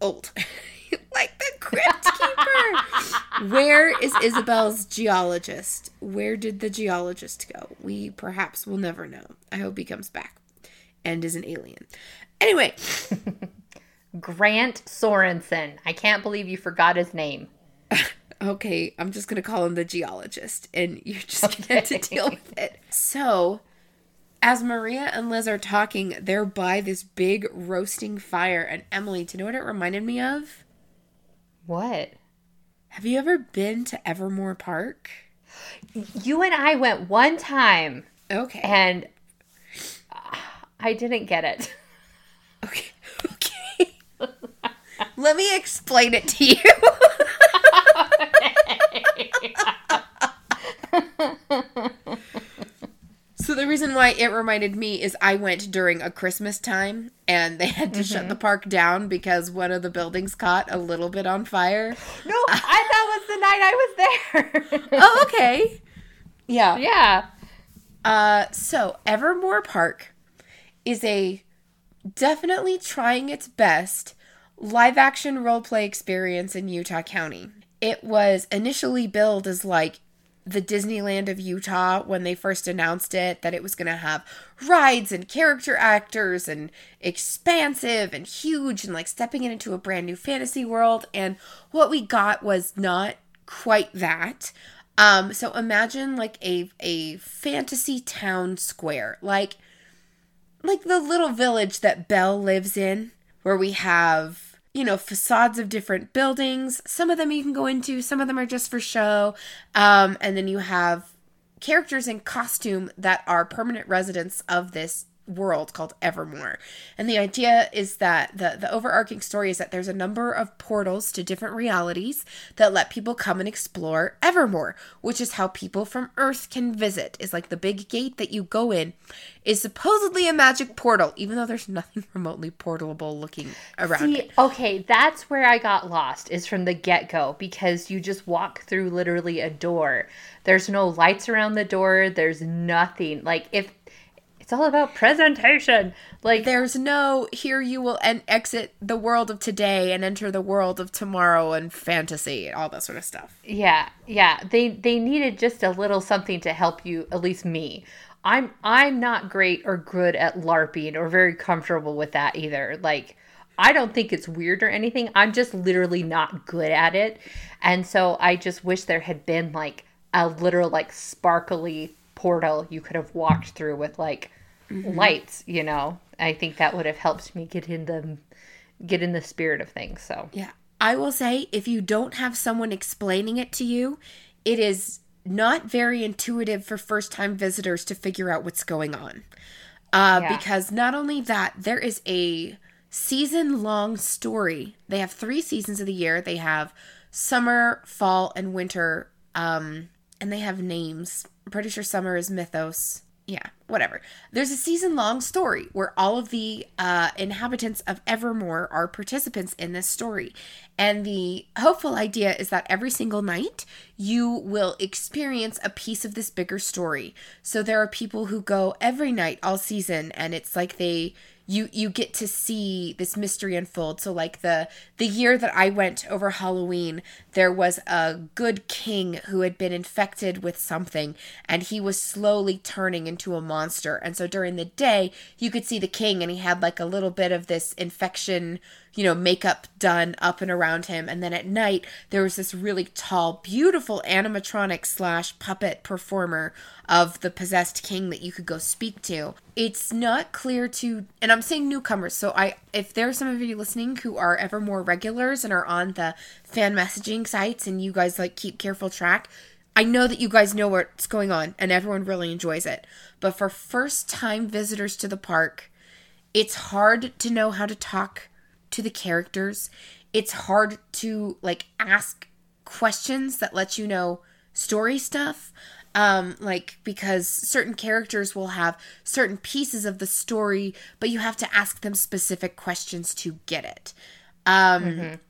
old. like the Crypt Keeper. Where is Isabel's geologist? Where did the geologist go? We perhaps will never know. I hope he comes back and is an alien. Anyway, Grant Sorensen. I can't believe you forgot his name. okay, I'm just gonna call him the geologist, and you're just gonna have to deal with it. So, as Maria and Liz are talking, they're by this big roasting fire, and Emily, do you know what it reminded me of? What? Have you ever been to Evermore Park? You and I went one time Okay. and uh, I didn't get it. Okay. Okay. Let me explain it to you. the reason why it reminded me is I went during a Christmas time and they had to shut the park down because one of the buildings caught a little bit on fire. No, I that was the night I was there. Oh, okay. Yeah. yeah. Uh, so Evermore Park is a definitely trying its best live action role play experience in Utah County. It was initially billed as like the Disneyland of Utah when they first announced it that it was going to have rides and character actors and expansive and huge and like stepping into a brand new fantasy world and what we got was not quite that. Um so imagine like a a fantasy town square. Like like the little village that Belle lives in where we have you know, facades of different buildings. Some of them you can go into, some of them are just for show. Um, and then you have characters in costume that are permanent residents of this world called Evermore. And the idea is that the the overarching story is that there's a number of portals to different realities that let people come and explore Evermore, which is how people from Earth can visit. Is like the big gate that you go in is supposedly a magic portal, even though there's nothing remotely portalable looking around See, it. okay, that's where I got lost is from the get-go because you just walk through literally a door. There's no lights around the door, there's nothing. Like if it's all about presentation. Like There's no here you will and exit the world of today and enter the world of tomorrow and fantasy, and all that sort of stuff. Yeah, yeah. They they needed just a little something to help you, at least me. I'm I'm not great or good at LARPing or very comfortable with that either. Like I don't think it's weird or anything. I'm just literally not good at it. And so I just wish there had been like a literal like sparkly portal you could have walked through with like lights, you know. I think that would have helped me get in the get in the spirit of things. So Yeah. I will say if you don't have someone explaining it to you, it is not very intuitive for first time visitors to figure out what's going on. Uh, Yeah. Because not only that, there is a season long story. They have three seasons of the year. They have summer, fall, and winter. Um, and they have names. I'm pretty sure summer is mythos. Yeah, whatever. There's a season long story where all of the uh, inhabitants of Evermore are participants in this story. And the hopeful idea is that every single night you will experience a piece of this bigger story. So there are people who go every night all season and it's like they you you get to see this mystery unfold so like the the year that i went over halloween there was a good king who had been infected with something and he was slowly turning into a monster. And so during the day you could see the king and he had like a little bit of this infection you know makeup done up and around him. And then at night there was this really tall beautiful animatronic slash puppet performer of the possessed king that you could go speak to. It's not clear to and i'm saying newcomers so i if there are some of you listening who are Evermore regulars and are on the fan messaging sites and you guys like keep careful track i know that you guys know what's going on and everyone really enjoys it. But for first time visitors to the park it's hard to know how to talk to the characters. It's hard to like ask questions that let you know story stuff um like because certain characters will have certain pieces of the story but you have to ask them specific questions to get it. Um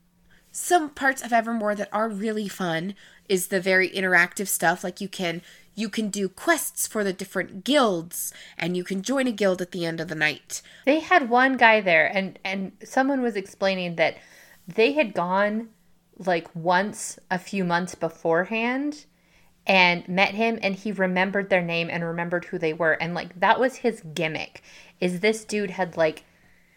some parts of evermore that are really fun is the very interactive stuff like you can you can do quests for the different guilds and you can join a guild at the end of the night. They had one guy there, and and someone was explaining that they had gone like once a few months beforehand and met him and he remembered their name and remembered who they were and like that was his gimmick is this dude had like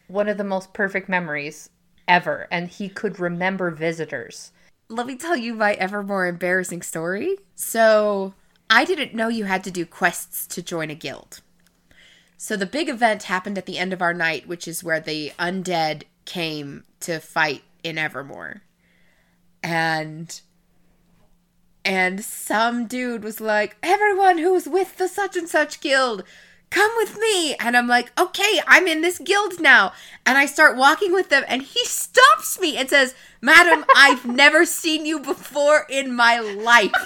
one of the most perfect memories ever and he could remember visitors let me tell you my ever more embarrassing story. So, I didn't know you had to do quests to join a guild. So, the big event happened at the end of our night, which is where the undead came to fight in Evermore. And and some dude was like, "Everyone who's with the such and such guild, come with me." And I'm like, "Okay, I'm in this guild now." And I start walking with them and he stops me and says, "Madam, I've never seen you before in my life." and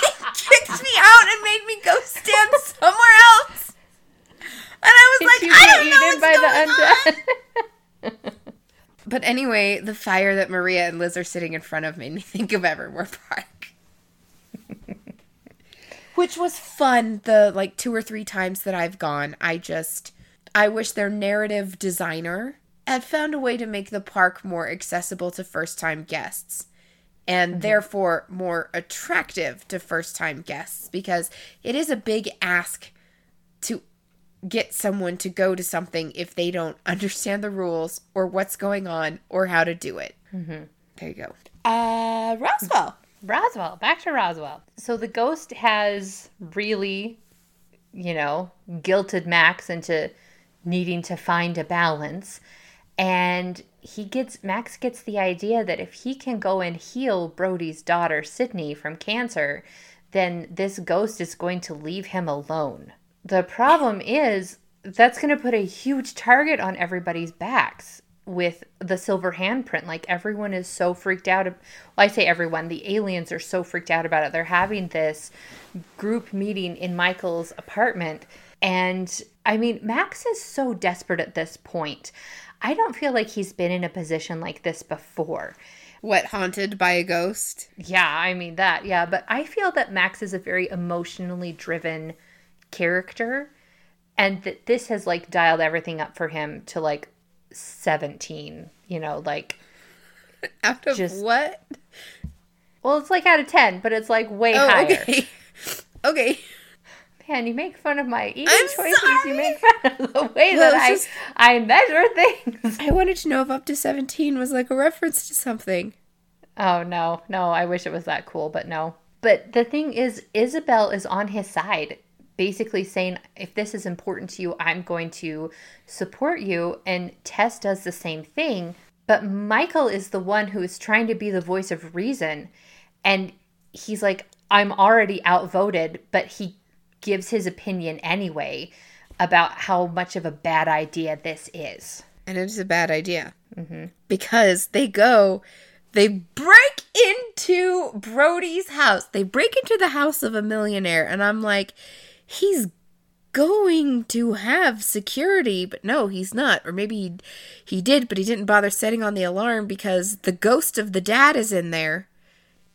he kicked me out and made me go stand somewhere else. And I was like, Did "I don't know what's by the going on." But anyway, the fire that Maria and Liz are sitting in front of made me think of Evermore Park. Which was fun the like two or three times that I've gone. I just I wish their narrative designer had found a way to make the park more accessible to first-time guests and mm-hmm. therefore more attractive to first-time guests because it is a big ask to get someone to go to something if they don't understand the rules or what's going on or how to do it. Mm-hmm. There you go. Uh, Roswell. Roswell. Back to Roswell. So the ghost has really, you know, guilted Max into needing to find a balance. And he gets Max gets the idea that if he can go and heal Brody's daughter Sydney from cancer, then this ghost is going to leave him alone. The problem is that's going to put a huge target on everybody's backs with the silver handprint. Like everyone is so freaked out. Well, I say everyone, the aliens are so freaked out about it. They're having this group meeting in Michael's apartment. And I mean, Max is so desperate at this point. I don't feel like he's been in a position like this before. What, haunted by a ghost? Yeah, I mean that. Yeah, but I feel that Max is a very emotionally driven character and that this has like dialed everything up for him to like 17 you know like out of just, what? Well it's like out of 10 but it's like way oh, higher. okay. Okay. Man you make fun of my eating I'm choices. Sorry. you make fun of the way well, that i just, i measure things. I wanted to know if up to 17 was like a reference to something. Oh no. No i wish it was that cool but no. But the thing is isabel is on his side basically saying, if this is important to you, I'm going to support you. And Tess does the same thing. But Michael is the one who is trying to be the voice of reason. And he's like, I'm already outvoted, but he gives his opinion anyway about how much of a bad idea this is. And it is a bad idea. Mm-hmm. Because they go, they break into Brody's house. They break into the house of a millionaire. And I'm like, he's going to have security, but no, he's not. Or maybe he, he did, but he didn't bother setting on the alarm because the ghost of the dad is in there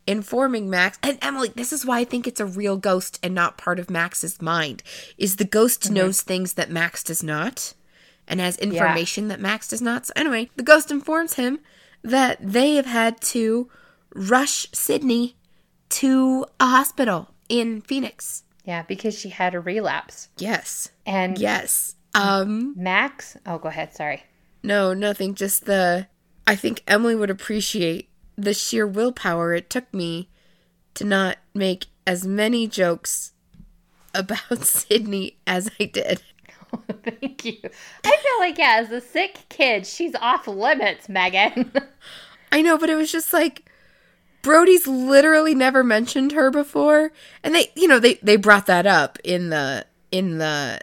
informing Max. And Emily, this is why I think it's a real ghost and not part of Max's mind. Is the ghost mm-hmm. knows things that Max does not and has information yeah. that Max does not. So anyway, the ghost informs him that they have had to rush Sydney to a hospital in Phoenix. Yeah, because she had a relapse. Yes. And yes. Um Max, oh go ahead, sorry. No, nothing, just the I think Emily would appreciate the sheer willpower it took me to not make as many jokes about Sydney as I did. thank you. I feel like yeah, as a sick kid, she's off limits, Megan. I know, but it was just like Brody's literally never mentioned her before, and they, you know, they they brought that up in the in the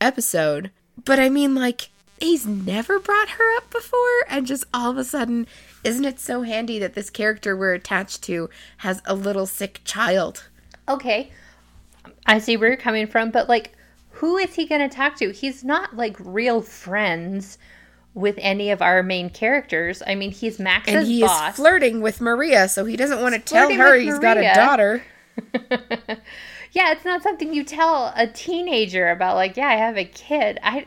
episode. But I mean, like, he's never brought her up before, and just all of a sudden, isn't it so handy that this character we're attached to has a little sick child? Okay, I see where you're coming from, but like, who is he going to talk to? He's not like real friends with any of our main characters. I mean, he's Max's and he boss. is flirting with Maria, so he doesn't want to tell her he's Maria. got a daughter. yeah, it's not something you tell a teenager about. Like, yeah, I have a kid. I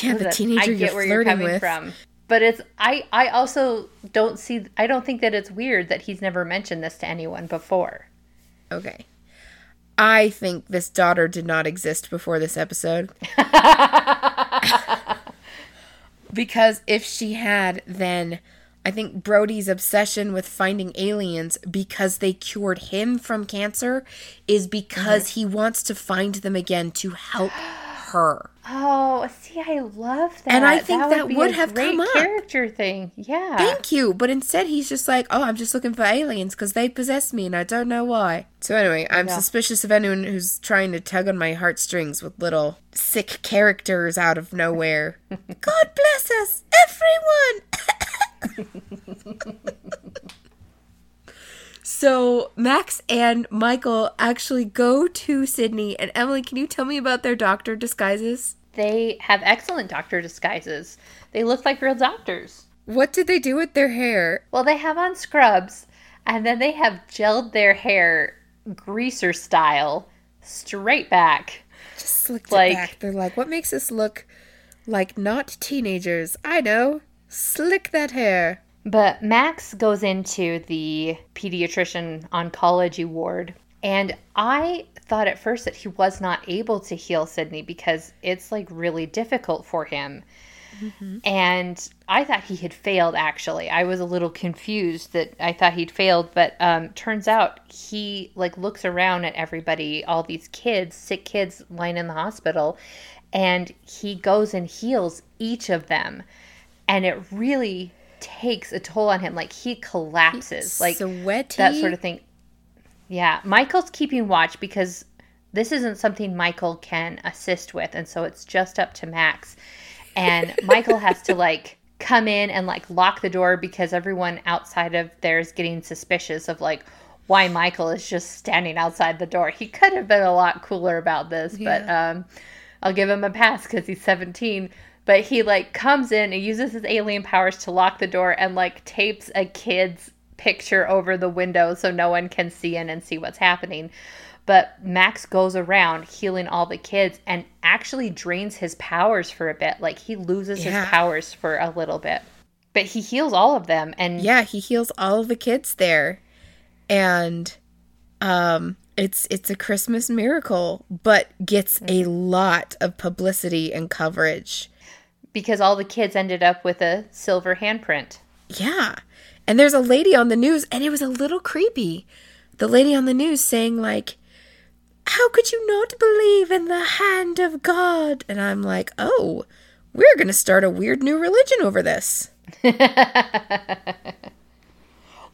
yeah, the teenager I get where you're coming with. from. But it's I I also don't see I don't think that it's weird that he's never mentioned this to anyone before. Okay. I think this daughter did not exist before this episode. Because if she had, then I think Brody's obsession with finding aliens because they cured him from cancer is because mm-hmm. he wants to find them again to help her. Oh, see, I love that. And I think that, that would, would have come up. Character thing, yeah. Thank you, but instead he's just like, oh, I'm just looking for aliens because they possess me and I don't know why. So anyway, I'm yeah. suspicious of anyone who's trying to tug on my heartstrings with little sick characters out of nowhere. God bless us, everyone. So Max and Michael actually go to Sydney. And Emily, can you tell me about their doctor disguises? They have excellent doctor disguises. They look like real doctors. What did they do with their hair? Well, they have on scrubs, and then they have gelled their hair greaser style straight back. Just slicked Like- it back. They're like, what makes us look like not teenagers? I know. Slick that hair. But Max goes into the pediatrician oncology ward, and I thought at first that he was not able to heal Sydney because it's like really difficult for him. And I thought he had failed actually. I was a little confused that I thought he'd failed, but um, turns out he like looks around at everybody, all these kids, sick kids lying in the hospital, and he goes and heals each of them. And it really takes a toll on him. Like he collapses. like sweaty. that sort of thing. Yeah, Michael's keeping watch because this isn't something Michael can assist with, and so it's just up to Max. And Michael has to like come in and like lock the door because everyone outside of there is getting suspicious of like why Michael is just standing outside the door. He could have been a lot cooler about this, but um, I'll give him a pass because he's 17. But he like comes in and uses his alien powers to lock the door and like tapes a kid's picture over the window so no one can see in and see what's happening. But Max goes around healing all the kids and actually drains his powers for a bit. Like he loses Yeah. his powers for a little bit. But he heals all of them and yeah, he heals all of the kids there. And um it's it's a Christmas miracle, but gets a lot of publicity and coverage. Because all the kids ended up with a silver handprint. Yeah. And there's a lady on the news, and it was a little creepy. The lady on the news saying, like, How could you not believe in the hand of God? And I'm like, Oh, we're going to start a weird new religion over this.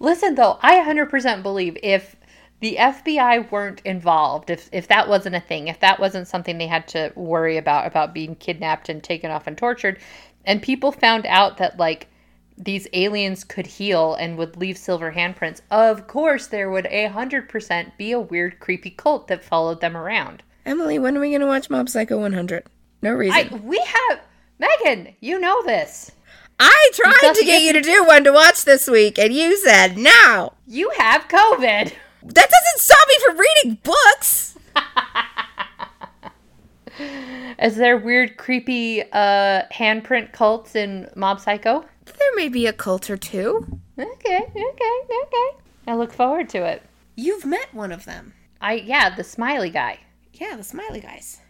Listen, though, I 100% believe if the FBI weren't involved, if, if that wasn't a thing, if that wasn't something they had to worry about, about being kidnapped and taken off and tortured, and people found out that, like, these aliens could heal and would leave silver handprints, of course there would a 100% be a weird, creepy cult that followed them around. Emily, when are we going to watch Mob Psycho 100? No reason. I, we have, Megan, you know this. I tried to get you to do one to watch this week, and you said no. You have COVID. That doesn't stop me from reading books. Is there weird, creepy uh, handprint cults in Mob Psycho? There may be a cult or two. Okay, okay, okay. I look forward to it. You've met one of them. I yeah, the smiley guy. Yeah, the smiley guys.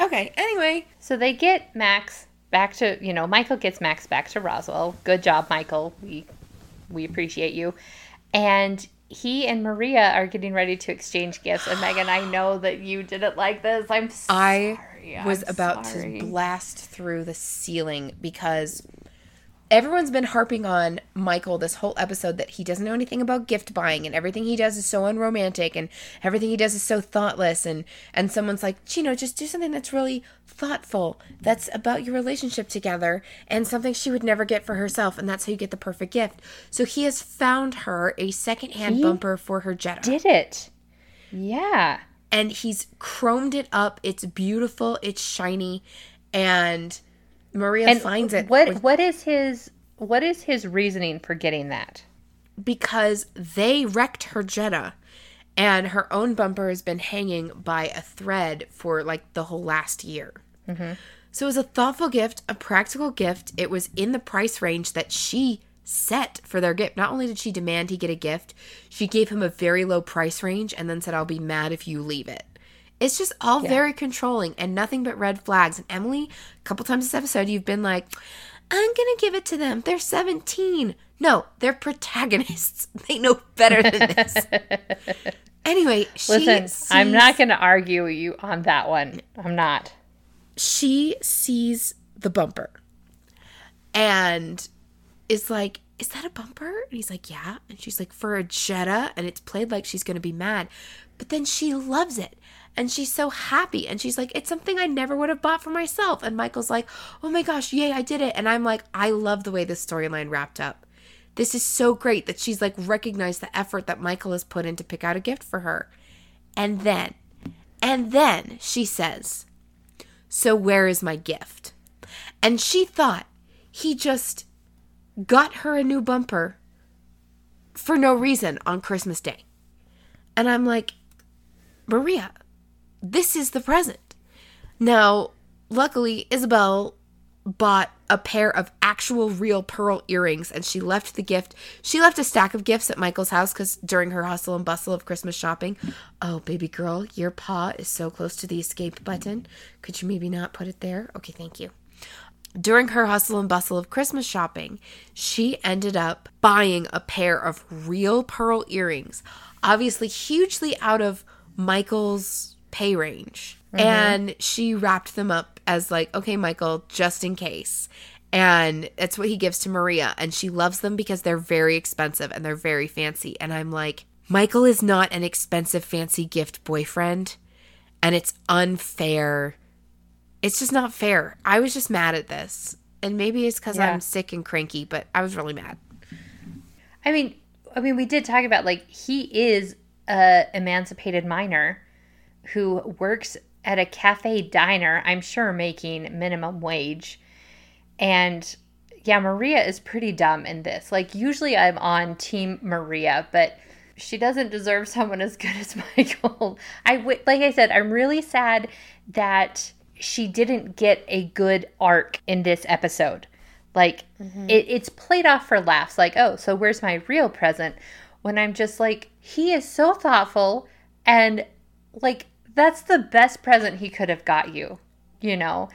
Okay, anyway. So they get Max back to you know Michael gets Max back to Roswell. Good job, Michael. We we appreciate you. And he and Maria are getting ready to exchange gifts. And Megan, I know that you didn't like this. I'm I was I'm about sorry. to blast through the ceiling because everyone's been harping on Michael this whole episode that he doesn't know anything about gift buying and everything he does is so unromantic and everything he does is so thoughtless and and someone's like, Chino, just do something that's really thoughtful. That's about your relationship together and something she would never get for herself and that's how you get the perfect gift. So he has found her a secondhand He bumper for her Jetta did it. Yeah. and he's chromed it up. It's beautiful. It's shiny, and Maria And finds it What with- what is his what is his reasoning for getting that? because they wrecked her Jetta, and her own bumper has been hanging by a thread for like the whole last year. Mm-hmm. So it was a thoughtful gift, a practical gift. It was in the price range that she set for their gift. Not only did she demand he get a gift, she gave him a very low price range and then said, I'll be mad if you leave it. It's just all very controlling and nothing but red flags. And Emily, a couple times this episode, you've been like, I'm going to give it to them. They're 17. No, they're protagonists. They know better than this. anyway, she Listen, I'm not going to argue with you on that one. I'm not. she sees the bumper and is like, Is that a bumper? And he's like, Yeah. And she's like, For a Jetta. And it's played like she's going to be mad. But then she loves it. And she's so happy. And she's like, It's something I never would have bought for myself. And Michael's like, Oh my gosh, yay, I did it. And I'm like, I love the way this storyline wrapped up. This is so great that she's like recognized the effort that Michael has put in to pick out a gift for her. And then, and then she says, so where is my gift? And she thought he just got her a new bumper for no reason on Christmas Day. And I'm like, Maria, this is the present. Now, luckily, Isabel bought a pair of actual real pearl earrings and she left the gift. She left a stack of gifts at Michael's house because during her hustle and bustle of Christmas shopping, oh, baby girl, your paw is so close to the escape button. Could you maybe not put it there? Okay, thank you. During her hustle and bustle of Christmas shopping, she ended up buying a pair of real pearl earrings, obviously hugely out of Michael's pay range. Mm-hmm. And she wrapped them up as, like, okay, Michael, just in case. And that's what he gives to Maria. And she loves them because they're very expensive and they're very fancy. And I'm like, Michael is not an expensive, fancy gift boyfriend. And it's unfair. It's just not fair. I was just mad at this. And maybe it's because yeah. I'm sick and cranky, but I was really mad. I mean, I mean, we did talk about like he is a emancipated minor who works at a cafe diner, I'm sure making minimum wage. And yeah, Maria is pretty dumb in this. Like, usually I'm on Team Maria, but she doesn't deserve someone as good as Michael. I w- like I said, I'm really sad that she didn't get a good arc in this episode. Like, mm-hmm. it, it's played off for laughs. Like, oh, so where's my real present? When I'm just like, he is so thoughtful and like that's the best present he could have got you, you know?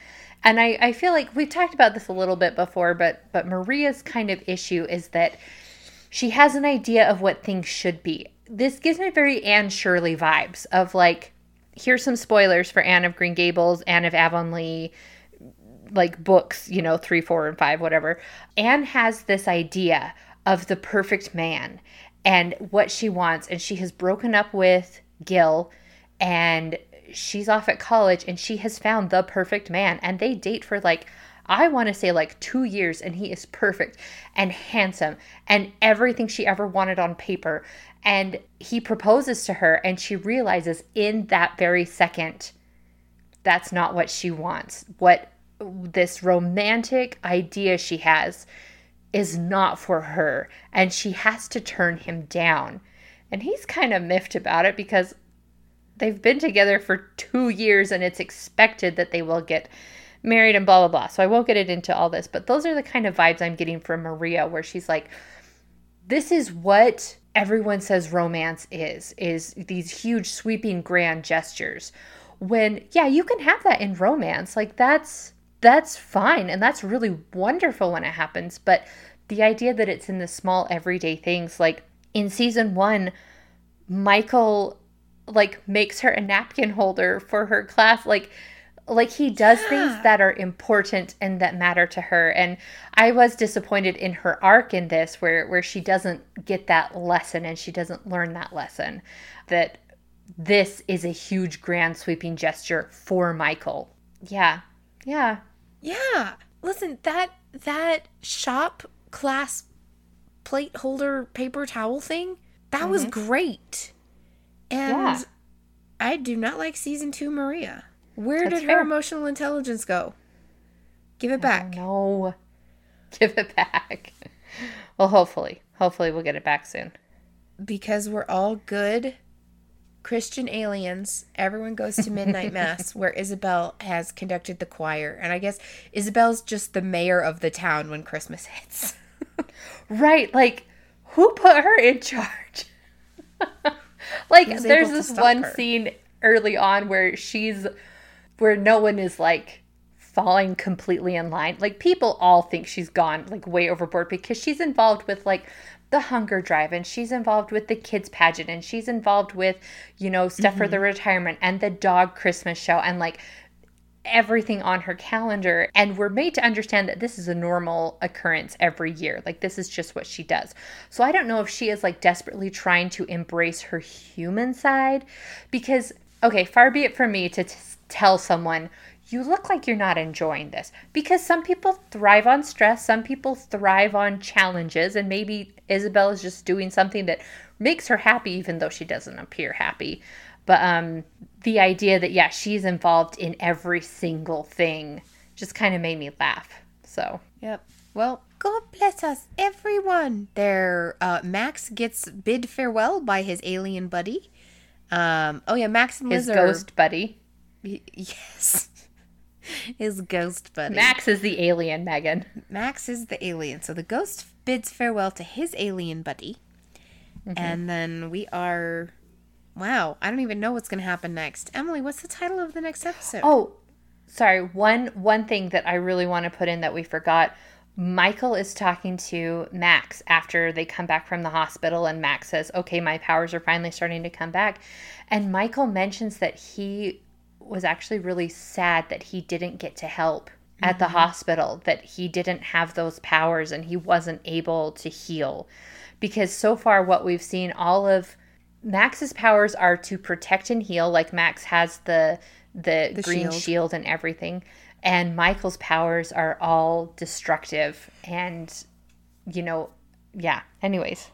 And I, I feel like we've talked about this a little bit before, but but Maria's kind of issue is that she has an idea of what things should be. This gives me very Anne Shirley vibes of like, here's some spoilers for Anne of Green Gables, Anne of Avonlea, like books, you know, three, four, and five, whatever. Anne has this idea of the perfect man and what she wants, and she has broken up with Gil and she's off at college and she has found the perfect man and they date for like I want to say like 2 years and he is perfect and handsome and everything she ever wanted on paper. And he proposes to her and she realizes in that very second that's not what she wants. What this romantic idea she has is not for her and she has to turn him down. And he's kind of miffed about it because they've been together for two years and it's expected that they will get married and blah blah blah. So I won't get it into all this, but those are the kind of vibes I'm getting from Maria where she's like this is what everyone says romance is is these huge sweeping grand gestures. When yeah, you can have that in romance. Like that's that's fine and that's really wonderful when it happens, but the idea that it's in the small everyday things like in season 1 Michael like makes her a napkin holder for her class like like he does yeah. things that are important and that matter to her. And i was disappointed in her arc in this where where she doesn't get that lesson and she doesn't learn that lesson. That this is a huge grand sweeping gesture for michael. Yeah. Yeah. Yeah. Listen that that shop class plate holder paper towel thing that mm-hmm. was great and yeah. I do not like season two Maria. Where That's did fair. her emotional intelligence go? Give it back. No. Give it back. Well, hopefully. Hopefully we'll get it back soon. Because we're all good Christian aliens. Everyone goes to midnight mass where Isabel has conducted the choir. And I guess Isabel's just the mayor of the town when Christmas hits. right. Like, who put her in charge? Like there's this one her. scene early on where she's where no one is like falling completely in line. Like people all think she's gone like way overboard because she's involved with like the hunger drive and she's involved with the kids pageant and she's involved with you know stuff mm-hmm. for the retirement and the dog christmas show and like everything on her calendar. And we're made to understand that this is a normal occurrence every year. Like, this is just what she does. So I don't know if she is like desperately trying to embrace her human side because, okay, far be it from me to t- tell someone, you look like you're not enjoying this because some people thrive on stress, some people thrive on challenges, and maybe Isabel is just doing something that makes her happy even though she doesn't appear happy. But um, the idea that, yeah, she's involved in every single thing just kind of made me laugh. So, yep. Well, God bless us, everyone. There, uh, Max gets bid farewell by his alien buddy. Um. Oh yeah, Max and His Liz are ghost buddy. y- yes. His ghost buddy. Max is the alien, Megan. Max is the alien. So the ghost bids farewell to his alien buddy. And then we are. Wow, I don't even know what's going to happen next. Emily, what's the title of the next episode? Oh, sorry. One one thing that I really want to put in that we forgot. Michael is talking to Max after they come back from the hospital, and Max says, "Okay, my powers are finally starting to come back." And Michael mentions that he was actually really sad that he didn't get to help at the mm-hmm. hospital, that he didn't have those powers and he wasn't able to heal. Because so far, what we've seen, all of Max's powers are to protect and heal, like Max has the the, The green shield. shield. and everything. And Michael's powers are all destructive and you know, yeah. Anyways.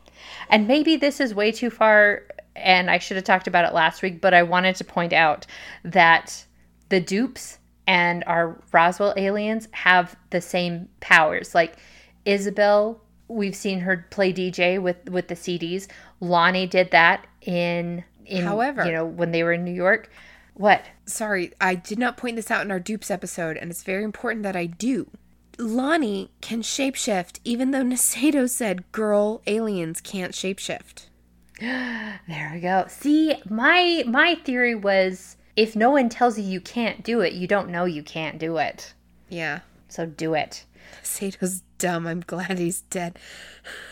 And maybe this is way too far and I should have talked about it last week, but I wanted to point out that the dupes and our Roswell aliens have the same powers. Like Isabel, we've seen her play DJ with with the CDs. Lonnie did that in in However- you know when they were in New York. What? Sorry, I did not point this out in our dupes episode, and it's very important that I do. Lonnie can shapeshift, even though Nasedo said girl aliens can't shapeshift. There we go. See, my my theory was if no one tells you you can't do it, you don't know you can't do it. Yeah. So do it. Nasedo's dumb. I'm glad he's dead.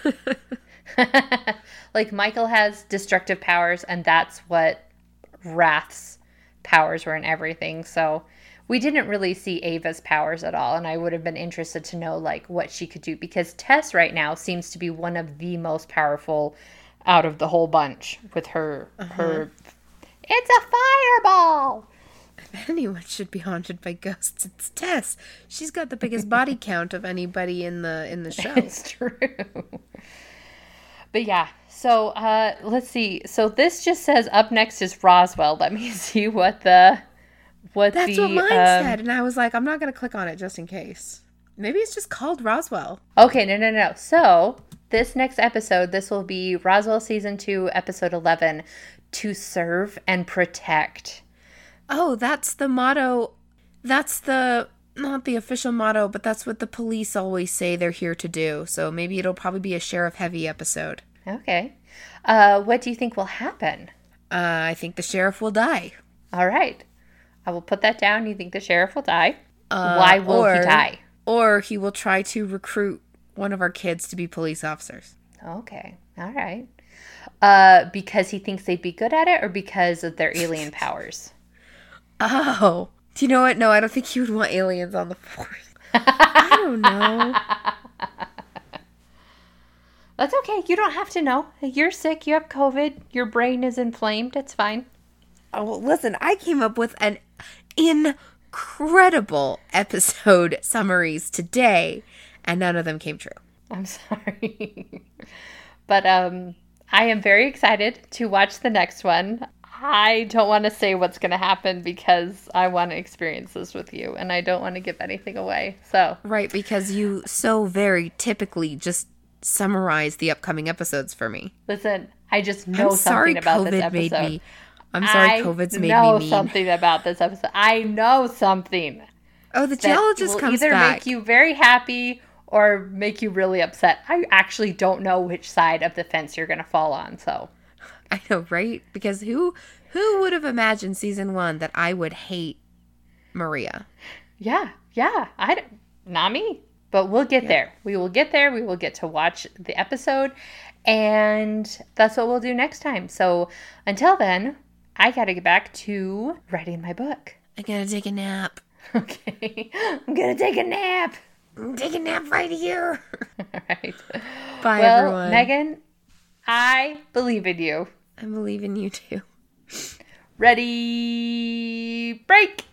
like Michael has destructive powers and that's what Wrath's powers were and everything. So we didn't really see Ava's powers at all and I would have been interested to know like what she could do because Tess right now seems to be one of the most powerful out of the whole bunch with her uh-huh. her It's a fireball. If anyone should be haunted by ghosts, it's Tess. She's got the biggest body count of anybody in the in the show. It's true. But yeah, so uh let's see. So this just says up next is Roswell. Let me see what the what That's the what mine um, said, and I was like, I'm not gonna click on it just in case. Maybe it's just called Roswell. Okay, no no no. So this next episode, this will be Roswell season two, episode eleven, to serve and protect. Oh, that's the motto. That's the not the official motto, but that's what the police always say they're here to do. So maybe it'll probably be a sheriff heavy episode. Okay. Uh what do you think will happen? Uh, I think the sheriff will die. All right. I will put that down. You think the sheriff will die? Why will he die? Or he will try to recruit one of our kids to be police officers. Okay. All right. Uh, because he thinks they'd be good at it, or because of their alien powers? Oh, do you know what? No, I don't think he would want aliens on the force. I don't know. That's okay. You don't have to know. You're sick. You have COVID. Your brain is inflamed. It's fine. Oh, listen, I came up with an incredible episode summaries today, and none of them came true. I'm sorry. but um, I am very excited to watch the next one. I don't want to say what's going to happen because I want to experience this with you, and I don't want to give anything away. So Right, because you so very typically just summarize the upcoming episodes for me. listen, I just know I'm something about COVID this episode. made me. I'm sorry I COVID's made me mean. something about this episode. I know something Oh, the geologist comes either back. make you very happy or make you really upset. I actually don't know which side of the fence you're going to fall on. So I know, right? Because who who would have imagined season one that I would hate Maria? yeah, yeah, I don't, me, but we'll get there. We will get there. We will get to watch the episode, and that's what we'll do next time. So until then, I got to get back to writing my book. I gotta take a nap. Okay, I'm gonna take a nap. I'm Take a nap right here. All right. Bye, well, everyone. Megan, I believe in you. I believe in you too. Ready, break.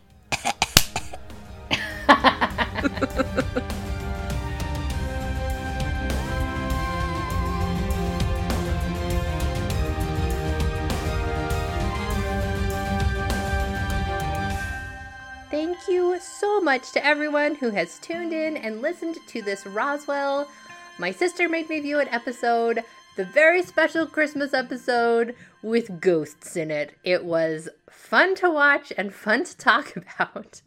Thank you so much to everyone who has tuned in and listened to this Roswell. My sister made me view an episode the very special Christmas episode with ghosts in it. It was fun to watch and fun to talk about.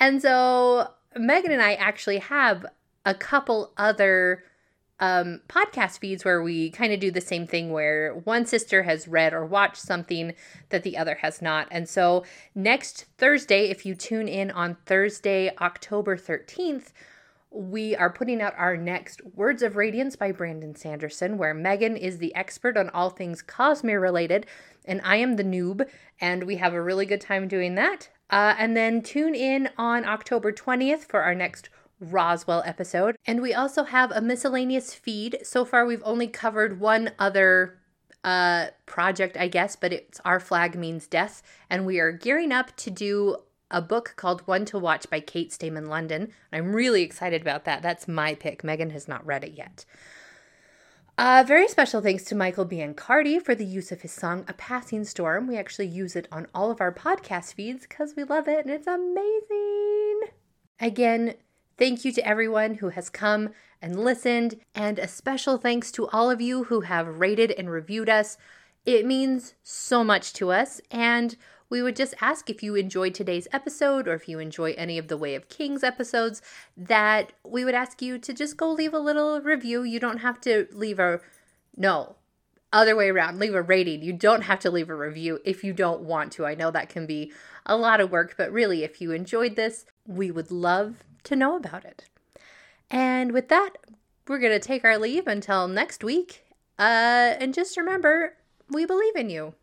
And so Megan and I actually have a couple other um, podcast feeds where we kind of do the same thing where one sister has read or watched something that the other has not. And so next Thursday, if you tune in on Thursday, October 13th, we are putting out our next Words of Radiance by Brandon Sanderson, where Megan is the expert on all things Cosmere related, and I am the noob, and we have a really good time doing that. Uh, and then tune in on October 20th for our next Roswell episode. And we also have a miscellaneous feed. So far, we've only covered one other uh, project, I guess, but it's Our Flag Means Death. And we are gearing up to do a book called One to Watch by Kate Stayman London. I'm really excited about that. That's my pick. Megan has not read it yet. Uh, very special thanks to Michael Biancardi for the use of his song A Passing Storm. We actually use it on all of our podcast feeds because we love it and it's amazing. Again, thank you to everyone who has come and listened, and a special thanks to all of you who have rated and reviewed us. It means so much to us, and we would just ask if you enjoyed today's episode or if you enjoy any of the Way of Kings episodes, that we would ask you to just go leave a little review. You don't have to leave a, no, other way around, leave a rating. You don't have to leave a review if you don't want to. I know that can be a lot of work, but really, if you enjoyed this, we would love to know about it. And with that, we're going to take our leave until next week. Uh, and just remember, we believe in you.